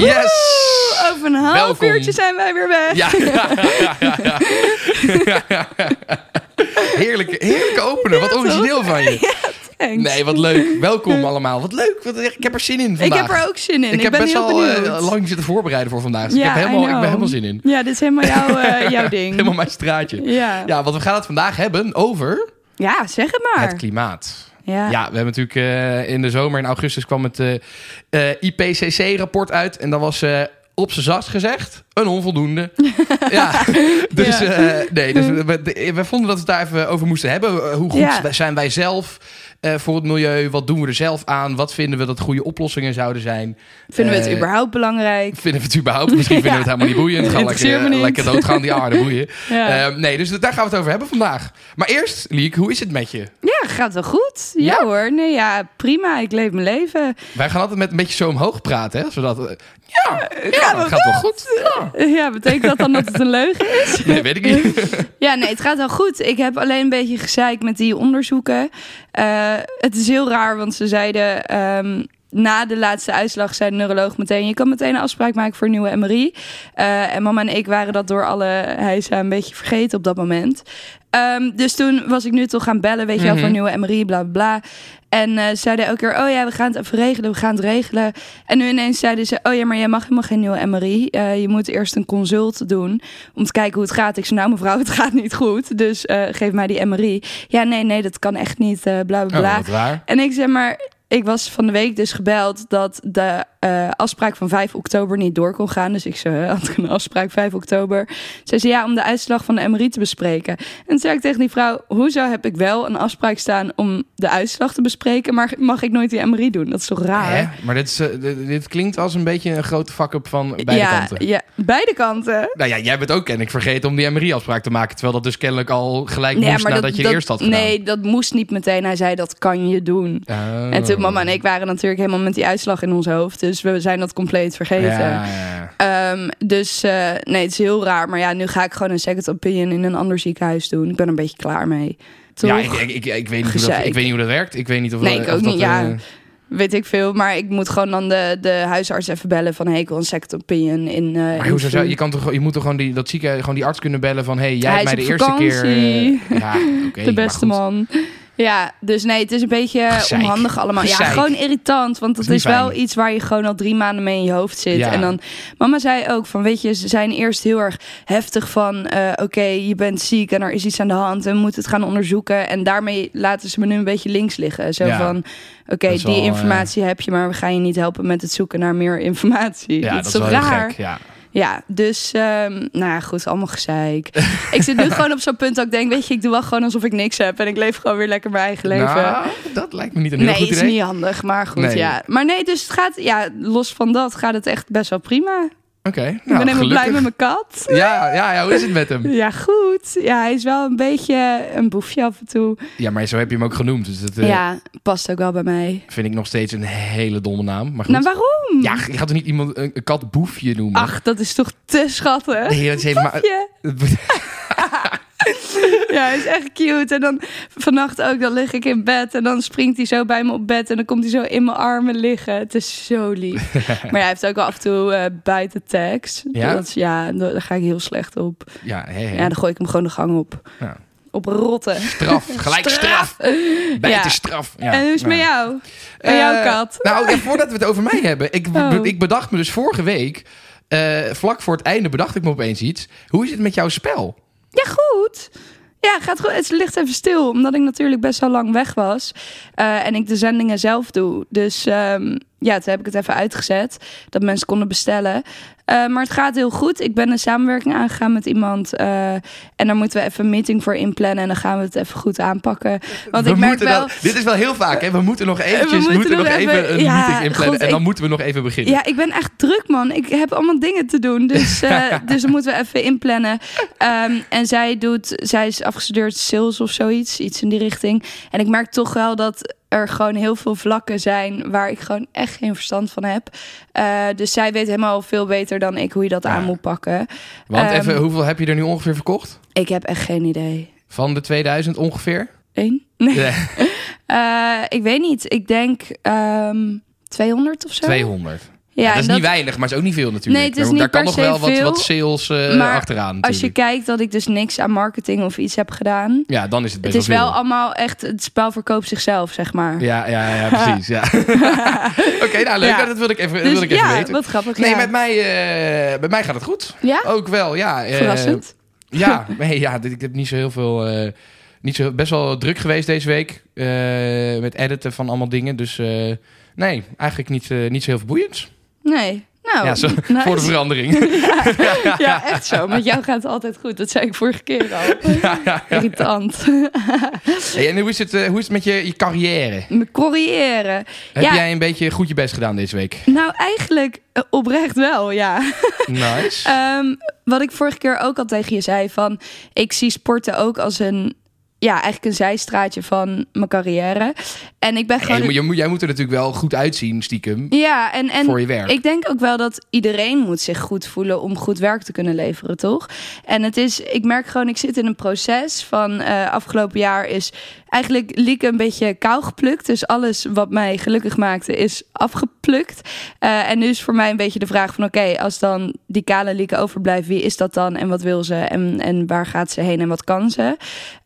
Yes! Over een half Welkom. uurtje zijn wij weer weg. Ja, ja, ja. Heerlijke, heerlijke opener. Wat origineel van je. Thanks. Nee, wat leuk. Welkom allemaal. Wat leuk. Wat, ik heb er zin in Ik vandaag. heb er ook zin in. Ik, Ik heb ben best wel benieuwd. lang zitten voorbereiden voor vandaag. Dus ik, heb helemaal, ik ben helemaal zin in. Ja, dit is helemaal jouw, eh, jouw ding. Helemaal mijn straatje. Ja. Ja, want we gaan het vandaag hebben over ja, zeg het maar. het klimaat. Ja. Ja, we hebben natuurlijk eh, in de zomer, in augustus, kwam het eh, eh, IPCC-rapport uit. En dat was op zijn zacht gezegd een onvoldoende. ja, dus, Ja. nee, dus we, we, we vonden dat we het daar even over moesten hebben. Hoe goed Ja. zijn wij zelf eh, voor het milieu? Wat doen we er zelf aan? Wat vinden we dat goede oplossingen zouden zijn? Vinden we het Eh, überhaupt belangrijk? Vinden we het überhaupt? Misschien vinden we het helemaal niet boeiend. Interesseert lekker, niet. lekker doodgaan die aarde boeien. Ja. Eh, nee, dus daar gaan we het over hebben vandaag. Maar eerst, Liek, hoe is het met je? ja, gaat wel goed. Ja, Ja? hoor. Nee, ja, prima. Ik leef mijn leven. Wij gaan altijd met een beetje zo omhoog praten, hè? Zodat, ja, het gaat wel goed. Ja. Ja, betekent dat dan dat het een leugen is? Nee, weet ik niet. Ja, nee, het gaat wel goed. Ik heb alleen een beetje gezeik met die onderzoeken. Eh, het is heel raar, want ze zeiden... ehm, na de laatste uitslag zei de neuroloog meteen... je kan meteen een afspraak maken voor een nieuwe MRI. Eh, en mama en ik waren dat door alle hijsa een beetje vergeten op dat moment. Ehm, dus toen was ik nu toch gaan bellen, weet je wel, voor een nieuwe MRI, bla bla bla. En ze zeiden elke keer, oh ja, we gaan het even regelen, we gaan het regelen. En nu ineens zeiden ze, oh ja, maar jij mag helemaal geen nieuwe MRI. Eh, je moet eerst een consult doen om te kijken hoe het gaat. Ik zei, nou mevrouw, het gaat niet goed, dus geef mij die MRI. Ja, nee, nee, dat kan echt niet, bla bla bla. Oh. En ik zeg maar, ik was van de week dus gebeld dat de eh, afspraak van 5 oktober niet door kon gaan. Dus ik zei, "Huh, had een afspraak 5 oktober. Ze zei ja, om de uitslag van de MRI te bespreken. En toen zei ik tegen die vrouw, hoezo heb ik wel een afspraak staan om de uitslag te bespreken, maar mag ik nooit die MRI doen? Dat is toch raar? Hè? Maar dit, is, eh, dit, dit klinkt als een beetje een grote fuck-up van beide ja, kanten. Ja, beide kanten. Nou ja, jij bent ook ken ik vergeten om die MRI-afspraak te maken. Terwijl dat dus kennelijk al gelijk moest nadat je dat, eerst had gedaan. Nee, dat moest niet meteen. Hij zei, dat kan je doen. Oh. En toen mama en ik waren natuurlijk helemaal met die uitslag in ons hoofd. Dus we zijn dat compleet vergeten. Ja, ja, ja. Ehm, dus eh, nee, het is heel raar. Maar ja, nu ga ik gewoon een second opinion in een ander ziekenhuis doen. Ik ben een beetje klaar mee. Toch? Ja, ik, ik, ik, ik weet niet hoe dat, ik weet niet hoe dat werkt. Ik weet niet of Nee, of ik ook dat, niet, ja. eh, Weet ik veel. Maar ik moet gewoon dan de, de huisarts even bellen van... hey, ik wil een second opinion in... eh, Maar zou, food. je, kan toch, je moet toch gewoon die, dat ziekenhuis, gewoon die arts kunnen bellen van... hey, jij hebt mij de eerste keer... ja, oké, de beste man. Ja, dus nee, het is een beetje Gezeik. onhandig allemaal. Ja, gewoon irritant. Want Dat het is wel iets waar je gewoon al drie maanden mee in je hoofd zit. Ja. En dan, mama zei ook van, weet je, ze zijn eerst heel erg heftig van, eh, oké, je bent ziek en er is iets aan de hand en we moeten het gaan onderzoeken. En daarmee laten ze me nu een beetje links liggen. Zo Ja. van, oké, die wel, informatie heb je, maar we gaan je niet helpen met het zoeken naar meer informatie. Ja, dat, dat is wel raar? gek, ja. Ja, dus, ehm, nou ja, goed, allemaal gezeik. ik zit nu gewoon op zo'n punt dat ik denk, weet je, ik doe wel gewoon alsof ik niks heb. En ik leef gewoon weer lekker mijn eigen leven. Nou, dat lijkt me niet een heel nee, goed is idee. niet handig, maar goed, Nee. ja. Maar nee, dus het gaat, ja, los van dat gaat het echt best wel prima. Oké, nou, ik ben helemaal gelukkig. blij met mijn kat. Ja, ja, ja, hoe is het met hem? Ja, goed. Ja, hij is wel een beetje een boefje af en toe. Ja, maar zo heb je hem ook genoemd. Dus dat eh, ja, past ook wel bij mij. vind ik nog steeds een hele domme naam. Maar goed. Nou, waarom? ja, je gaat toch niet iemand een, een kat boefje noemen? Ach, dat is toch te schattig? nee, dat is helemaal... Ja. hij is echt cute. En dan vannacht ook, dan lig ik in bed en dan springt hij zo bij me op bed en dan komt hij zo in mijn armen liggen. Het is zo lief. maar hij heeft ook wel af en toe eh buiten tags. Ja? Dat ja, daar ga ik heel slecht op. Ja. Ja, dan gooi ik hem gewoon de gang op. Ja. Op rotten. Straf, gelijk straf. Bijten Ja. straf. Ja. en hoe is het met jou? En jouw Eh, kat? Nou, ja, voordat we het over mij hebben. Ik, Oh. ik bedacht me dus vorige week, eh, vlak voor het einde bedacht ik me opeens iets. Hoe is het met jouw spel? Ja, goed. Ja, gaat goed. Het ligt even stil, omdat ik natuurlijk best wel lang weg was. Eh, en ik de zendingen zelf doe. Dus ehm, ja, toen heb ik het even uitgezet. Dat mensen konden bestellen. Eh, maar het gaat heel goed. Ik ben een samenwerking aangegaan met iemand. eh, en daar moeten we even een meeting voor inplannen. En dan gaan we het even goed aanpakken. Want we ik merk wel... dit is wel heel vaak, hè? We moeten nog eventjes, We moeten moeten nog nog even, even- een ja, meeting inplannen. God, en dan ik- moeten we nog even beginnen. Ja, ik ben echt druk, man. Ik heb allemaal dingen te doen. Dus, eh, dus dan moeten we even inplannen. Ehm, en zij doet, zij is afgestudeerd sales of zoiets, iets in die richting. En ik merk toch wel dat er gewoon heel veel vlakken zijn waar ik gewoon echt geen verstand van heb. Eh, dus zij weet helemaal veel beter dan ik hoe je dat Ja. aan moet pakken. Want Ehm, even, hoeveel heb je er nu ongeveer verkocht? Ik heb echt geen idee. Van de 2000 ongeveer? Eén? Nee. Eh, ik weet niet. Ik denk ehm 200 of zo. 200. Ja, dat is dat- niet weinig, maar het is ook niet veel natuurlijk. Nee, het is Daar- niet Daar kan nog wel wat, veel, wat sales eh, maar achteraan Als je natuurlijk. kijkt dat ik dus niks aan marketing of iets heb gedaan. Ja, dan is het best Het is wel allemaal echt, het spel verkoopt zichzelf, zeg maar. Ja, ja, ja, precies. Ja. Oké, nou leuk. Ja. Dat wilde ik even, dus wilde ik even ja, weten. wat grappig. Nee, met mij, eh, met mij gaat het goed. Ja? Ook wel, ja. eh, Verrassend. Ja, nee, ja, ik heb niet zo heel veel. niet zo, best wel druk geweest deze week. met editen van allemaal dingen. Dus nee, eigenlijk niet, niet zo heel veel boeiends. Nee. Nou, ja, zo, nice. voor de verandering. ja, echt zo. Met jou gaat het altijd goed. Dat zei ik vorige keer al. ja. Irritant. Hey, en hoe is, het, eh, hoe is het met je, je carrière? Me corriëren. Heb jij een beetje goed je best gedaan deze week? Nou, eigenlijk eh, oprecht wel, ja. Nice. Ehm, wat ik vorige keer ook al tegen je zei, van ik zie sporten ook als een, ja, eigenlijk een zijstraatje van mijn carrière. En ik ben gewoon. je moet- je jij moet er natuurlijk wel goed uitzien, stiekem. ja, en, en voor je werk. ik denk ook wel dat iedereen moet zich goed voelen om goed werk te kunnen leveren, toch? En het is, ik merk gewoon, ik zit in een proces van eh, afgelopen jaar is eigenlijk Lieke een beetje kou geplukt. Dus alles wat mij gelukkig maakte is afgeplukt. Eh, en nu is voor mij een beetje de vraag van oké, als dan die kale Lieke overblijft, wie is dat dan en wat wil ze en, en waar gaat ze heen en wat kan ze?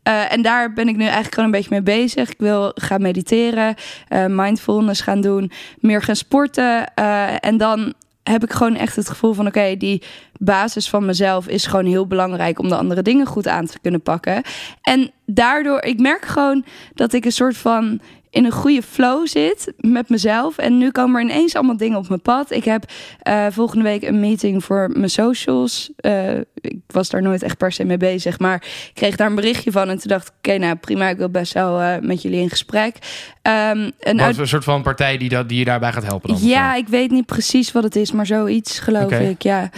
Eh, en daar ben ik nu eigenlijk gewoon een beetje mee bezig. Ik wil gaan mediteren, eh, mindfulness gaan doen, meer gaan sporten. eh, en dan heb ik gewoon echt het gevoel van oké, die basis van mezelf is gewoon heel belangrijk om de andere dingen goed aan te kunnen pakken. En daardoor, ik merk gewoon dat ik een soort van in een goede flow zit met mezelf. En nu komen er ineens allemaal dingen op mijn pad. Ik heb eh, volgende week een meeting voor mijn socials. Eh, ik was daar nooit echt per se mee bezig, maar ik kreeg daar een berichtje van. En toen dacht ik, oké, nou prima, ik wil best wel eh, met jullie in gesprek. Ehm een uit- een soort van partij die, dat, die je daarbij gaat helpen dan? ja, ik weet niet precies wat het is, maar zoiets geloof ik, ja.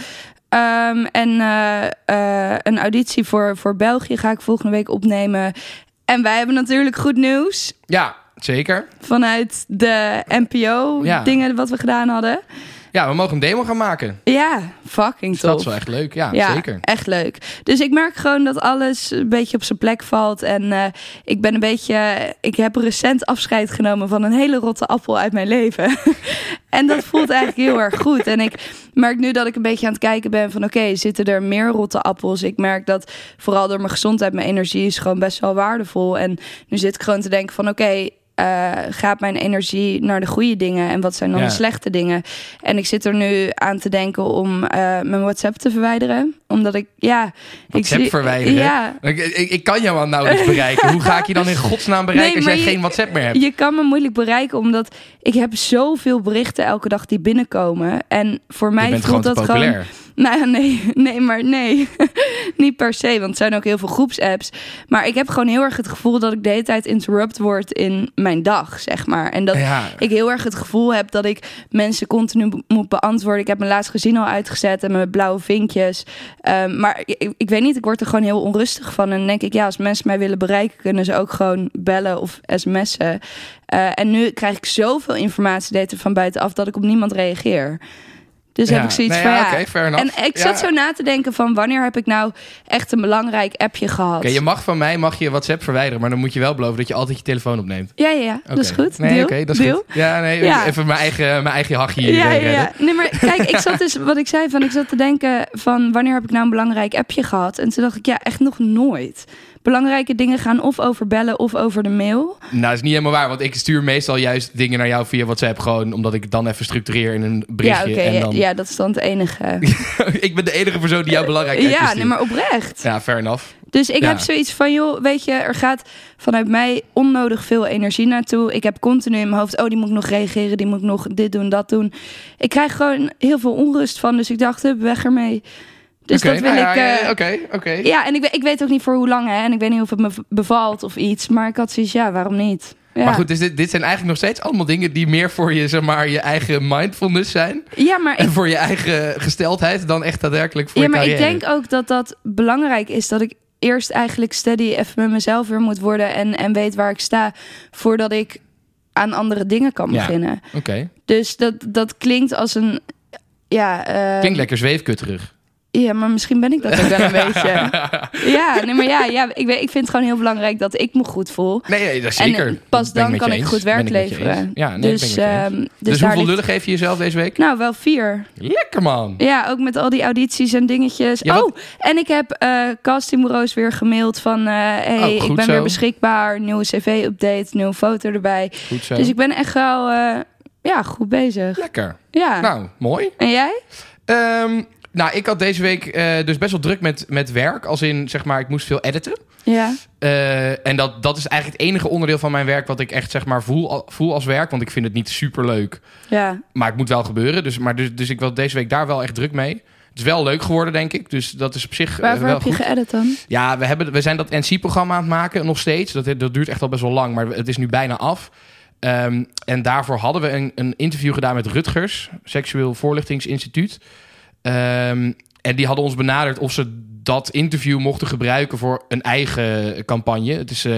Ehm, en een auditie voor, voor België ga ik volgende week opnemen. En wij hebben natuurlijk goed nieuws Ja, zeker. vanuit de Ja. NPO-dingen wat we gedaan hadden. Ja, we mogen een demo gaan maken. Ja, fucking Dus dat is wel echt leuk. Ja, Ja, zeker. echt leuk. Dus ik merk gewoon dat alles een beetje op zijn plek valt. En eh, ik ben een beetje... Ik heb recent afscheid genomen van een hele rotte appel uit mijn leven. en dat voelt eigenlijk heel erg goed. En ik merk nu dat ik een beetje aan het kijken ben van... Oké, zitten er meer rotte appels? Ik merk dat vooral door mijn gezondheid, mijn energie is gewoon best wel waardevol. En nu zit ik gewoon te denken van... Oké, eh, gaat mijn energie naar de goede dingen en wat zijn dan Ja. de slechte dingen? En ik zit er nu aan te denken om eh, mijn WhatsApp te verwijderen, omdat ik ja, ik WhatsApp zie- verwijderen? Ja, Ik, ik, ik kan jou al nauwelijks bereiken. Hoe ga ik je dan in godsnaam bereiken Nee, als jij je- geen WhatsApp meer hebt? je kan me moeilijk bereiken omdat ik heb zoveel berichten elke dag die binnenkomen en voor mij voelt dat populair. gewoon Nou ja, nee, nee, maar nee. Niet per se, want het zijn ook heel veel groepsapps. Maar ik heb gewoon heel erg het gevoel dat ik de hele tijd interrupt word in mijn dag, zeg maar. En dat Ja. ik heel erg het gevoel heb dat ik mensen continu moet beantwoorden. Ik heb mijn laatst gezien al uitgezet en mijn blauwe vinkjes. Ehm, maar ik, ik weet niet, ik word er gewoon heel onrustig van. En dan denk ik, ja, als mensen mij willen bereiken, kunnen ze ook gewoon bellen of sms'en. Eh, en nu krijg ik zoveel informatie van buitenaf dat ik op niemand reageer. Dus Ja. heb ik zoiets Nee, van ja, en ik Ja. zat zo na te denken van wanneer heb ik nou echt een belangrijk appje gehad? Oké, je mag van mij mag je WhatsApp verwijderen, maar dan moet je wel beloven dat je altijd je telefoon opneemt. Ja, ja, ja. Dat is goed. Nee, oké, dat is Deal? goed. Ja, nee, Ja. even mijn eigen, mijn eigen hachje hier Ja, ja. Nee, maar kijk, ik zat dus, wat ik zei, van ik zat te denken van wanneer heb ik nou een belangrijk appje gehad? En toen dacht ik, ja, echt nog nooit. Belangrijke dingen gaan of over bellen of over de mail. Nou, dat is niet helemaal waar, want ik stuur meestal juist dingen naar jou via WhatsApp gewoon omdat ik het dan even structureer in een Ja, berichtje. en ja, dan... ja, dat is dan het enige. ik ben de enige persoon die jou belangrijk heeft. ja, nee, maar oprecht. Ja, fair enough. Dus ik Ja. heb zoiets van, joh, weet je, er gaat vanuit mij onnodig veel energie naartoe. Ik heb continu in mijn hoofd, oh, die moet ik nog reageren, die moet ik nog dit doen, dat doen. Ik krijg gewoon heel veel onrust van, dus ik dacht, weg ermee. Dus dat wil nou ja, ik... ja, eh, Oké, oké. Ja, en ik, weet- ik weet ook niet voor hoe lang, hè. En ik weet niet of het me bevalt of iets. Maar ik had zoiets, ja, waarom niet? Ja. Maar goed, dus dit, dit zijn eigenlijk nog steeds allemaal dingen die meer voor je, zeg maar, je eigen mindfulness zijn. Ja, maar En ik, voor je eigen gesteldheid dan echt daadwerkelijk voor ja, je maar ik denk ook dat dat belangrijk is. Dat ik eerst eigenlijk steady even met mezelf weer moet worden. En, en weet waar ik sta. Voordat ik aan andere dingen kan Ja. beginnen. Oké. Dus dat, dat klinkt als een... Ja, eh, Klinkt lekker zweefkutterig. Ja, maar misschien ben ik dat ook wel een beetje. Ja, nee, maar ja, ja ik, weet, ik vind het gewoon heel belangrijk dat ik me goed voel. Nee, nee, dat is zeker. En pas ik dan kan ik eens. goed werk ik leveren. Ja, nee, dus, ehm, dus, Dus, hoeveel ligt- lullen geef je jezelf deze week? Nou, wel vier. Lekker man. Ja, ook met al die audities en dingetjes. Ja, wat- Oh, en ik heb eh castingbureaus weer gemaild van... eh hey, Oh, ik ben zo. weer beschikbaar. Nieuwe cv-update, nieuwe foto erbij. Goed zo. Dus ik ben echt wel eh, ja, goed bezig. Lekker. Ja. Nou, mooi. En jij? Ehm, nou, ik had deze week eh, dus best wel druk met, met werk. Als in, zeg maar, ik moest veel editen. Ja. Eh, en dat, dat is eigenlijk het enige onderdeel van mijn werk... wat ik echt, zeg maar, voel, voel als werk. Want ik vind het niet super leuk. Ja. Maar het moet wel gebeuren. Dus, maar dus, dus ik was deze week daar wel echt druk mee. Het is wel leuk geworden, denk ik. Dus dat is op zich eh, Waarvoor wel heb je geëdit dan? Ja, we, hebben, we zijn dat NC-programma aan het maken, nog steeds. Dat, dat duurt echt al best wel lang, maar het is nu bijna af. Ehm, en daarvoor hadden we een, een interview gedaan met Rutgers, Seksueel Voorlichtingsinstituut. Ehm, en die hadden ons benaderd of ze dat interview mochten gebruiken voor een eigen campagne. Het is eh,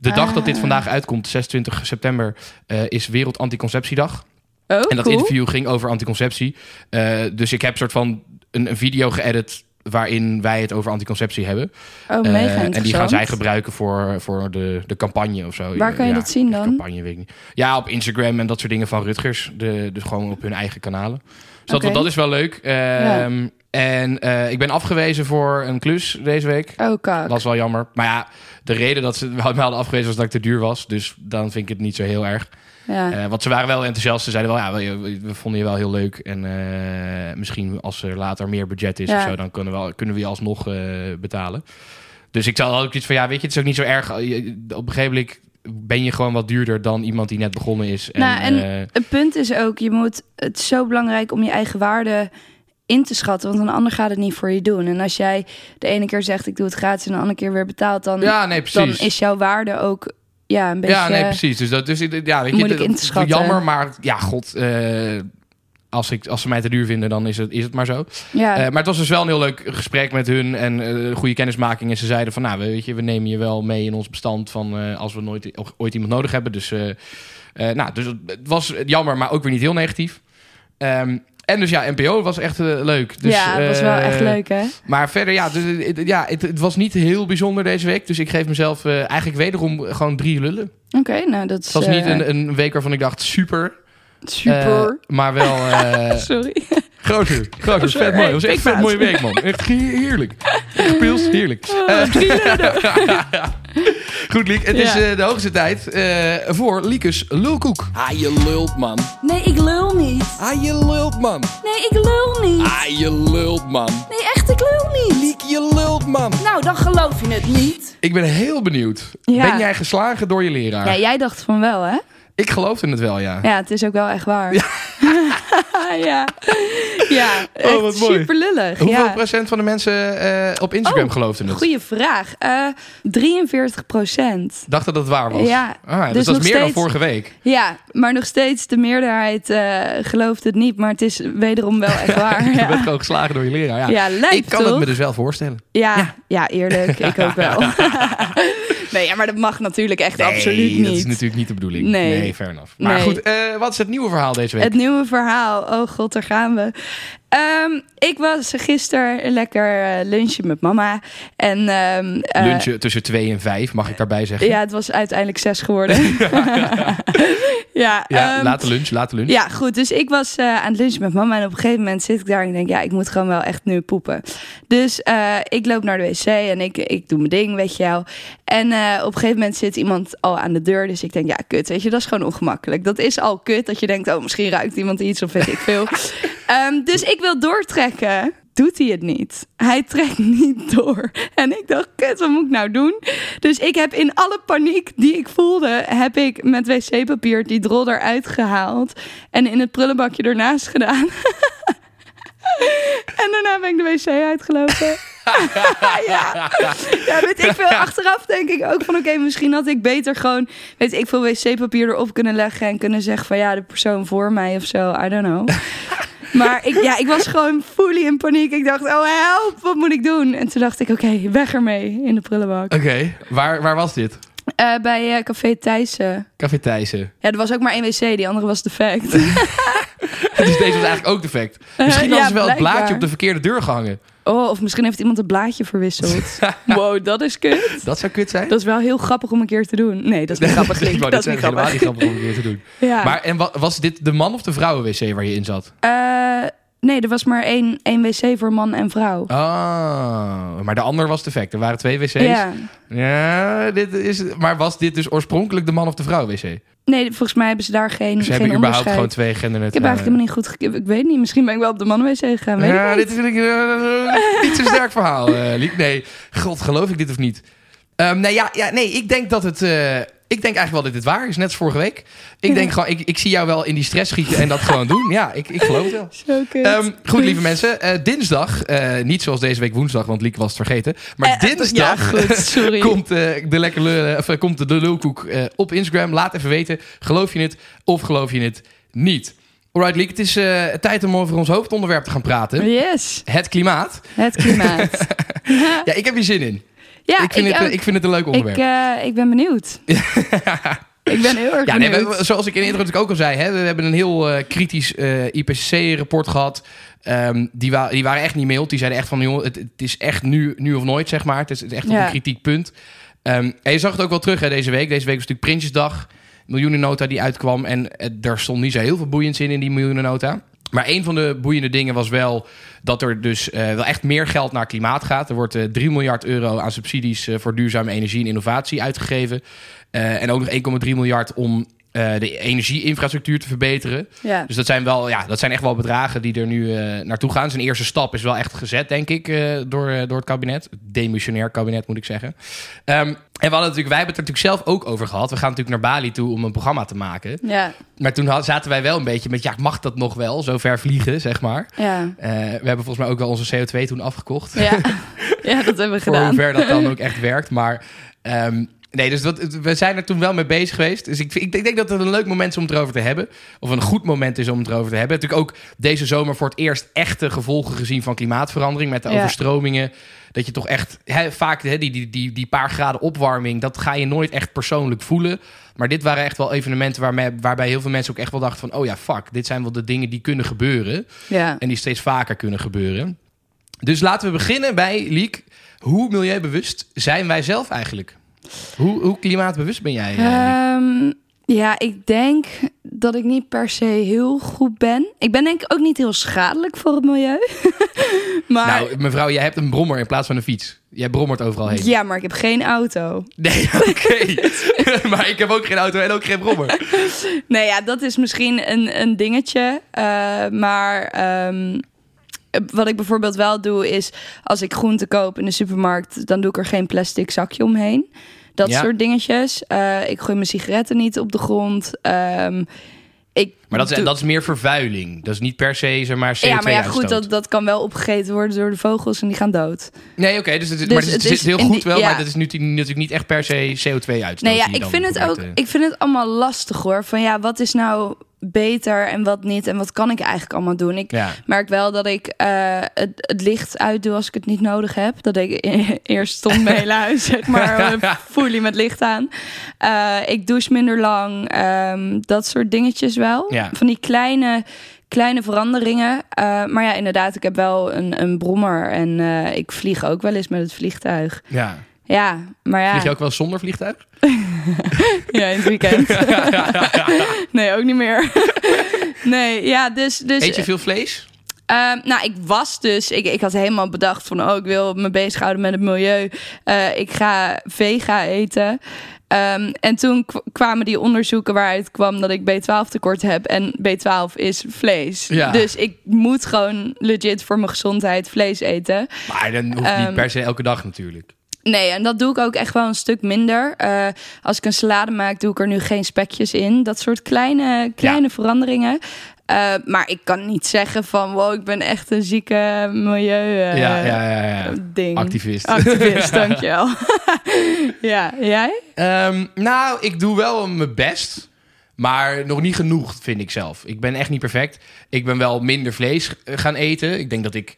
de dag dat dit Ah. vandaag uitkomt, 26 september, eh, is Wereld Anticonceptiedag. Oh, En dat cool. interview ging over anticonceptie. Eh, dus ik heb soort van een, een video geëdit waarin wij het over anticonceptie hebben. Oh, mega en die gaan zij gebruiken voor, voor de, de campagne of zo. Waar kan je Ja, dat zien dan? Campagne, weet ik niet. Ja, op Instagram en dat soort dingen van Rutgers. De, dus gewoon op hun eigen kanalen. Dus dat, dat is wel leuk. Ehm, En eh, ik ben afgewezen voor een klus deze week. Oh, kak. Dat is wel jammer. Maar ja, de reden dat ze me hadden afgewezen was dat ik te duur was. Dus dan vind ik het niet zo heel erg. Ja. Eh, want ze waren wel enthousiast. Ze zeiden wel, ja, we, we vonden je wel heel leuk. En eh, misschien als er later meer budget is Ja. of zo, dan kunnen we, kunnen we je alsnog betalen. Dus ik zal ook iets van, ja, weet je, het is ook niet zo erg. Op een gegeven moment ben je gewoon wat duurder dan iemand die net begonnen is. En, Nou, en- eh, Het punt is ook, je moet, het is zo belangrijk om je eigen waarde in te schatten, want een ander gaat het niet voor je doen. En als jij de ene keer zegt ik doe het gratis en de andere keer weer betaalt, dan, ja, nee, dan is jouw waarde ook ja, een beetje... ja, nee, precies. Dus dat dus, ja, weet je, moeilijk in te schatten. Jammer, maar ja, god. eh, als, ik, als ze mij te duur vinden, dan is het, is het maar zo. Ja, Eh, maar het was dus wel een heel leuk gesprek met hun en eh goede kennismaking. En ze zeiden van, nou, weet je, we nemen je wel mee in ons bestand van eh, als we nooit ooit iemand nodig hebben. Dus, nou, dus het was jammer, maar ook weer niet heel negatief. Ehm, en dus ja, NPO was echt leuk. Dus, ja, het was wel echt leuk, hè? Maar verder, ja, dus, het- ja het, het was niet heel bijzonder deze week. Dus ik geef mezelf eigenlijk wederom gewoon drie lullen. Oké, nou dat is... Het was niet een, een week waarvan ik dacht, super. Super. Eh, maar wel... eh, Sorry. Groter, groter, vet mooi. Het was echt vet mooie week, man. Echt he- heerlijk. Gepils, heerlijk. Oh, Eh, Goed, Liek. Het is eh, de hoogste tijd eh, voor Liekes Lulkoek. Ah, je lult, man. Nee, ik lul niet. Ah, je lult, man. Nee, ik lul niet. Ah, je lult, man. Nee, echt, ik lul niet. Liek, je lult, man. Nou, dan geloof je het niet. Ik ben heel benieuwd. Ja. Ben jij geslagen door je leraar? Ja, jij dacht van wel, hè? Ik geloofde het wel, ja. Ja, het is ook wel echt waar. Ja, ja. Oh, wat mooi. super lullig. Hoeveel ja. procent van de mensen eh, op Instagram Oh, geloofden het? Goeie vraag. Eh 43 procent. Dacht dat het waar was? Ja, Ah, dus, dus dat is meer dan vorige week. Ja, maar nog steeds de meerderheid eh, gelooft het niet. Maar het is wederom wel echt waar. Je bent gewoon geslagen door je leraar. Ja. ja lijp, ik kan toch? het me dus wel voorstellen. Ja, ja. eerlijk. Ik ook wel. Nee, ja, maar dat mag natuurlijk echt absoluut niet. dat is natuurlijk niet de bedoeling. Nee. Nee, fair enough. Maar Nee. goed, eh, wat is het nieuwe verhaal deze week? Het nieuwe verhaal. Oh god, daar gaan we. Ehm, ik was gisteren lekker eh, lunchen met mama. En, eh, Lunchen tussen twee en vijf, mag ik daarbij zeggen? Ja, het was uiteindelijk zes geworden. ja, Ja, ehm, late lunch, late lunch. ja, goed. Dus ik was eh, aan het lunchen met mama. En op een gegeven moment zit ik daar en ik denk, ja, ik moet gewoon wel echt nu poepen. Dus ik loop naar de wc en ik, ik doe mijn ding, weet je wel. En op een gegeven moment zit iemand al aan de deur. Dus ik denk, ja, kut, weet je, dat is gewoon ongemakkelijk. Dat is al kut, dat je denkt, oh, misschien ruikt iemand iets of weet ik veel. Ehm, dus ik wil doortrekken. Doet hij het niet? Hij trekt niet door. En ik dacht, kut, wat moet ik nou doen? Dus ik heb in alle paniek die ik voelde, heb ik met wc-papier die drol eruit gehaald. En in het prullenbakje ernaast gedaan. en daarna ben ik de wc uitgelopen. ja. ja, weet ik veel. Achteraf denk ik ook van, oké, misschien had ik beter gewoon, weet ik veel, wc-papier erop kunnen leggen en kunnen zeggen van, ja, de persoon voor mij of zo. I don't know. Maar ik, ja, ik was gewoon fully in paniek. Ik dacht, oh help, wat moet ik doen? En toen dacht ik, oké, weg ermee in de prullenbak. Oké, waar, waar was dit? Eh, bij eh, Café Thijssen. Café Thijssen. Ja, er was ook maar één wc, die andere was defect. Dus deze was eigenlijk ook defect. Misschien ja, hadden ze wel het blaadje op de verkeerde deur gehangen. Oh, of misschien heeft iemand een blaadje verwisseld. Wow, dat is kut. Dat zou kut zijn. Dat is wel heel grappig om een keer te doen. Nee, dat is niet grappig. Dat net is niet zeggen, helemaal grappig. niet grappig om een keer te doen. Ja. Maar en wa- was dit de man of de vrouwen wc waar je in zat? Eh, nee, er was maar één, één wc voor man en vrouw. Oh, maar de ander was defect. Er waren twee wc's. Ja. Ja, dit is, maar was dit dus oorspronkelijk de man of de vrouw wc? Ze Nee, volgens mij hebben ze daar geen, geen hebben überhaupt gewoon twee Ik heb genderneutrale... eigenlijk helemaal niet goed gekeken. Ik weet niet, misschien ben ik wel op de mannen-wc gegaan. Weet Ja, ik dit vind ik niet zo'n sterk verhaal, Liek. Nee, god, geloof ik dit of niet? Ehm, nee, ja, ja, nee, ik denk dat het... eh, ik denk eigenlijk wel dat dit waar is, net als vorige week. Ik denk gewoon, ik, ik zie jou wel in die stress schieten en dat gewoon doen. Ja, ik, ik geloof het wel. Ehm, goed, lieve mensen. eh, dinsdag, eh, niet zoals deze week woensdag, want Liek was het vergeten. Maar Eh, dinsdag Ja, goed, sorry. komt, de lekker lullen, of, komt de, de lulkoek op Instagram. Laat even weten, geloof je het of geloof je het niet? Alright, Liek, het is tijd om over ons hoofdonderwerp te gaan praten. Yes, Het klimaat. het klimaat. Ja, ik heb hier zin in. Ja, ik, vind het, eh, ook. ik vind het een leuk onderwerp. Ik, eh, ik ben benieuwd. ik ben heel erg Ja, nee, we- zoals ik in de intro natuurlijk ook al zei, hè, we hebben een heel eh, kritisch eh, IPCC-rapport gehad. Ehm, die, wa die waren echt niet mild. Die zeiden echt van, joh, het, het is echt nu, nu of nooit, zeg maar. Het is, het is echt op Ja. een kritiek punt. Ehm, en je zag het ook wel terug hè, deze week. Deze week was natuurlijk Prinsjesdag. Miljoenennota die uitkwam. En daar stond niet zo heel veel boeiends in, in die miljoenennota. Maar een van de boeiende dingen was wel dat er dus eh, wel echt meer geld naar klimaat gaat. Er wordt eh 3 miljard euro aan subsidies eh, voor duurzame energie en innovatie uitgegeven. Eh, en ook nog 1,3 miljard om eh, de energieinfrastructuur te verbeteren. Ja. Dus dat zijn, wel, ja, dat zijn echt wel bedragen die er nu eh, naartoe gaan. Zijn eerste stap is wel echt gezet, denk ik, eh, door, door het kabinet. Het demissionair kabinet, moet ik zeggen. Ehm, en we hadden natuurlijk, wij hebben het er natuurlijk zelf ook over gehad. We gaan natuurlijk naar Bali toe om een programma te maken. Ja, Maar toen had- zaten wij wel een beetje met, ja, mag dat nog wel? Zo ver vliegen, zeg maar. ja, we hebben volgens mij ook wel onze CO2 toen afgekocht. ja. ja, dat hebben we Voor gedaan. hoever dat dan ook echt werkt. Maar ehm, nee, dus dat, we zijn er toen wel mee bezig geweest. Dus ik, ik denk dat het een leuk moment is om het erover te hebben. Of een goed moment is om het erover te hebben. Natuurlijk ook deze zomer voor het eerst echte gevolgen gezien van klimaatverandering. Met de Ja. overstromingen. Dat je toch echt vaak die, die, die paar graden opwarming. Dat ga je nooit echt persoonlijk voelen. Maar dit waren echt wel evenementen waarmee, waarbij heel veel mensen ook echt wel dachten van... oh ja, fuck, dit zijn wel de dingen die kunnen gebeuren. Ja. En die steeds vaker kunnen gebeuren. Dus laten we beginnen bij, Liek. Hoe milieubewust zijn wij zelf eigenlijk? Hoe, hoe klimaatbewust ben jij? eh? Ehm, ja, ik denk dat ik niet per se heel goed ben. Ik ben denk ik ook niet heel schadelijk voor het milieu. maar nou, mevrouw, jij hebt een brommer in plaats van een fiets. Jij brommert overal heen. ja, maar ik heb geen auto. Nee, oké. maar ik heb ook geen auto en ook geen brommer. Nee, ja, dat is misschien een, een dingetje. Eh, maar ehm, wat ik bijvoorbeeld wel doe is... als ik groente koop in de supermarkt... dan doe ik er geen plastic zakje omheen. Dat Ja. soort dingetjes. Eh, ik gooi mijn sigaretten niet op de grond. Ehm, ik Maar dat is, dat is meer vervuiling. Dat is niet per se, zeg maar, CO2 ja, maar ja, goed, uitstoot. dat, dat kan wel opgegeten worden door de vogels en die gaan dood. Nee, oké, dus, het, is- Dus maar het, het is heel goed die- wel, ja. maar dat is nu, natuurlijk niet echt per se CO2 uitstoot. Nee, ja, ik vind het ook. te- Ik vind het allemaal lastig hoor. Van ja, wat is nou beter en wat niet en wat kan ik eigenlijk allemaal doen. Ik Ja. merk wel dat ik eh, het, het licht uitdoe als ik het niet nodig heb. Dat ik e- eerst stond mijn hele huis, zeg maar, fully met licht aan. Eh, ik douche minder lang, ehm, dat soort dingetjes wel. Ja. Van die kleine, kleine veranderingen. Eh, maar ja, inderdaad, ik heb wel een, een brommer en eh, ik vlieg ook wel eens met het vliegtuig. ja. Ja, maar ja. Vlieg je ook wel zonder vliegtuig? Ja, in het weekend. nee, ook niet meer. nee, ja, dus... dus Eet je veel vlees? Ehm, nou, ik was dus... Ik, ik had helemaal bedacht van... Oh, ik wil me bezighouden met het milieu. Eh, ik ga vega eten. Ehm, en toen kwamen die onderzoeken waaruit kwam dat ik B12 tekort heb. En B12 is vlees. Ja. Dus ik moet gewoon legit voor mijn gezondheid vlees eten. Maar dan hoeft niet Ehm, per se elke dag natuurlijk. Nee, en dat doe ik ook echt wel een stuk minder. Eh, als ik een salade maak, doe ik er nu geen spekjes in. Dat soort kleine, kleine veranderingen. Eh, maar ik kan niet zeggen van... wow, ik ben echt een zieke milieu eh, ja, ja, ja, ja. ding. Activist. Activist, dankjewel. ja, jij? Ehm, nou, ik doe wel mijn best. Maar nog niet genoeg, vind ik zelf. Ik ben echt niet perfect. Ik ben wel minder vlees eh, gaan eten. Ik denk dat ik,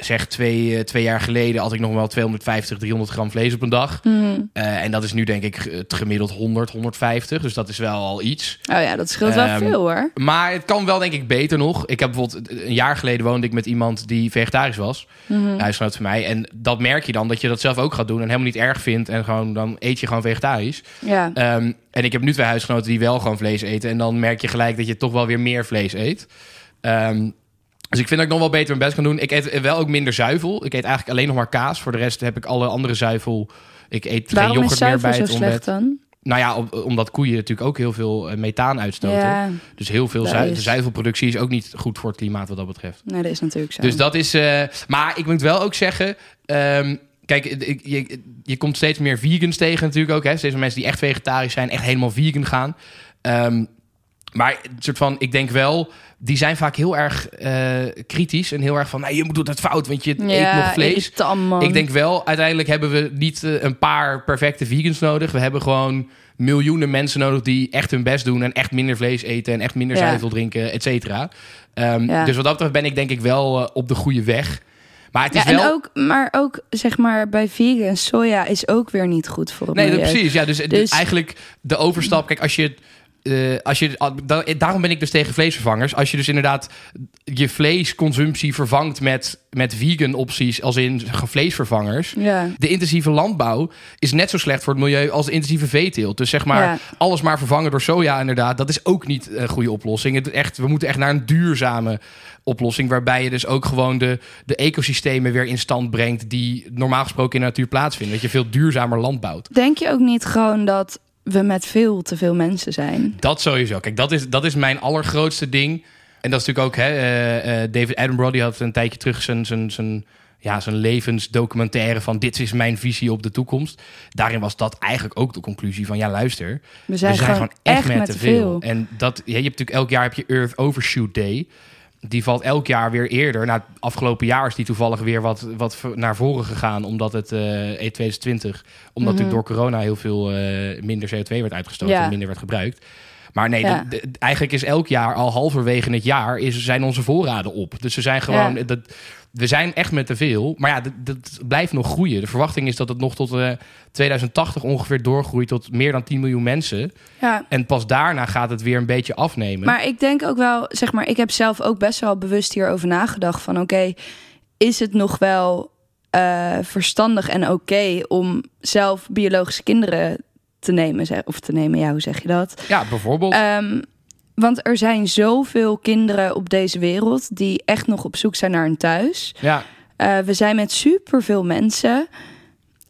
zeg twee, eh, twee jaar geleden... had ik nog wel 250, 300 gram vlees op een dag. Hmm. Eh, en dat is nu denk ik het gemiddeld 100, 150. Dus dat is wel al iets. Oh ja, dat scheelt wel Ehm, veel hoor. Maar het kan wel denk ik beter nog. Ik heb bijvoorbeeld een jaar geleden woonde ik met iemand die vegetarisch was. Mhm. Een huisgenoot van mij. En dat merk je dan dat je dat zelf ook gaat doen. En helemaal niet erg vindt. En gewoon dan eet je gewoon vegetarisch. Ja. Ehm, en ik heb nu twee huisgenoten die wel gewoon vlees eten. En dan merk je gelijk dat je toch wel weer meer vlees eet. Ehm, dus ik vind dat ik nog wel beter mijn best kan doen. Ik eet wel ook minder zuivel. Ik eet eigenlijk alleen nog maar kaas. Voor de rest heb ik alle andere zuivel. Ik eet Waarom geen yoghurt meer bij zo het slecht ontbijt. dan? Nou ja, om- omdat koeien natuurlijk ook heel veel eh, methaan uitstoten. Ja, Dus heel veel Dat zui- is- zuivelproductie is ook niet goed voor het klimaat wat dat betreft. nee, dat is natuurlijk zo. Dus dat is. eh, maar ik moet wel ook zeggen. ehm, kijk, ik- je, je komt steeds meer vegans tegen natuurlijk ook. Hè? Steeds meer mensen die echt vegetarisch zijn, echt helemaal vegan gaan. Ehm, maar soort van, ik denk wel, die zijn vaak heel erg eh, kritisch en heel erg van, nee, je doet het fout, want je eet nog vlees. Ik denk wel, uiteindelijk hebben we niet eh, een paar perfecte vegans nodig. We hebben gewoon miljoenen mensen nodig die echt hun best doen en echt minder vlees eten en echt minder Ja. zuivel drinken, et cetera. Ehm, Ja. Dus wat dat betreft ben ik denk ik wel eh, op de goede weg. Maar het is ja, en wel. ook, maar ook zeg maar bij vegan soja is ook weer niet goed voor het nee, precies. Ja, dus, Dus- eigenlijk de overstap. Kijk, als je. Eh, als je, da- daarom ben ik dus tegen vleesvervangers. Als je dus inderdaad je vleesconsumptie vervangt met, met vegan opties, als in vleesvervangers. Ja. De intensieve landbouw is net zo slecht voor het milieu als de intensieve veeteelt. Dus zeg maar, Ja. alles maar vervangen door soja inderdaad, dat is ook niet een goede oplossing. Het, echt, we moeten echt naar een duurzame oplossing, waarbij je dus ook gewoon de, de ecosystemen weer in stand brengt die normaal gesproken in de natuur plaatsvinden. Dat je veel duurzamer land bouwt. Denk je ook niet gewoon dat we met veel te veel mensen zijn? Dat sowieso. Kijk, dat is, dat is mijn allergrootste ding. En dat is natuurlijk ook, hè, eh, eh, David Attenborough, die had een tijdje terug zijn, zijn, zijn, ja, zijn levensdocumentaire van dit is mijn visie op de toekomst. Daarin was dat eigenlijk ook de conclusie van, ja luister, We zijn, we zijn gewoon echt, met, te veel. veel. En dat, ja, je hebt natuurlijk elk jaar heb je Earth Overshoot Day. Die valt elk jaar weer eerder. Nou, het afgelopen jaar is die toevallig weer wat, wat naar voren gegaan. Omdat het eh E 2020, omdat natuurlijk door corona heel veel eh, minder CO2 werd uitgestoten Ja. en minder werd gebruikt. Maar nee, Ja. eigenlijk is elk jaar al halverwege het jaar is, zijn onze voorraden op. Dus ze zijn gewoon. Ja. Dat, we zijn echt met te veel. Maar ja, dat, dat blijft nog groeien. De verwachting is dat het nog tot eh 2080 ongeveer doorgroeit tot meer dan 10 miljoen mensen. Ja. En pas daarna gaat het weer een beetje afnemen. Maar ik denk ook wel, zeg maar, ik heb zelf ook best wel bewust hierover nagedacht van oké, is het nog wel eh, verstandig en oké om zelf biologische kinderen te nemen, of te nemen, ja, hoe zeg je dat? ja, bijvoorbeeld. Ehm, want er zijn zoveel kinderen op deze wereld die echt nog op zoek zijn naar een thuis. ja, Eh, we zijn met superveel mensen.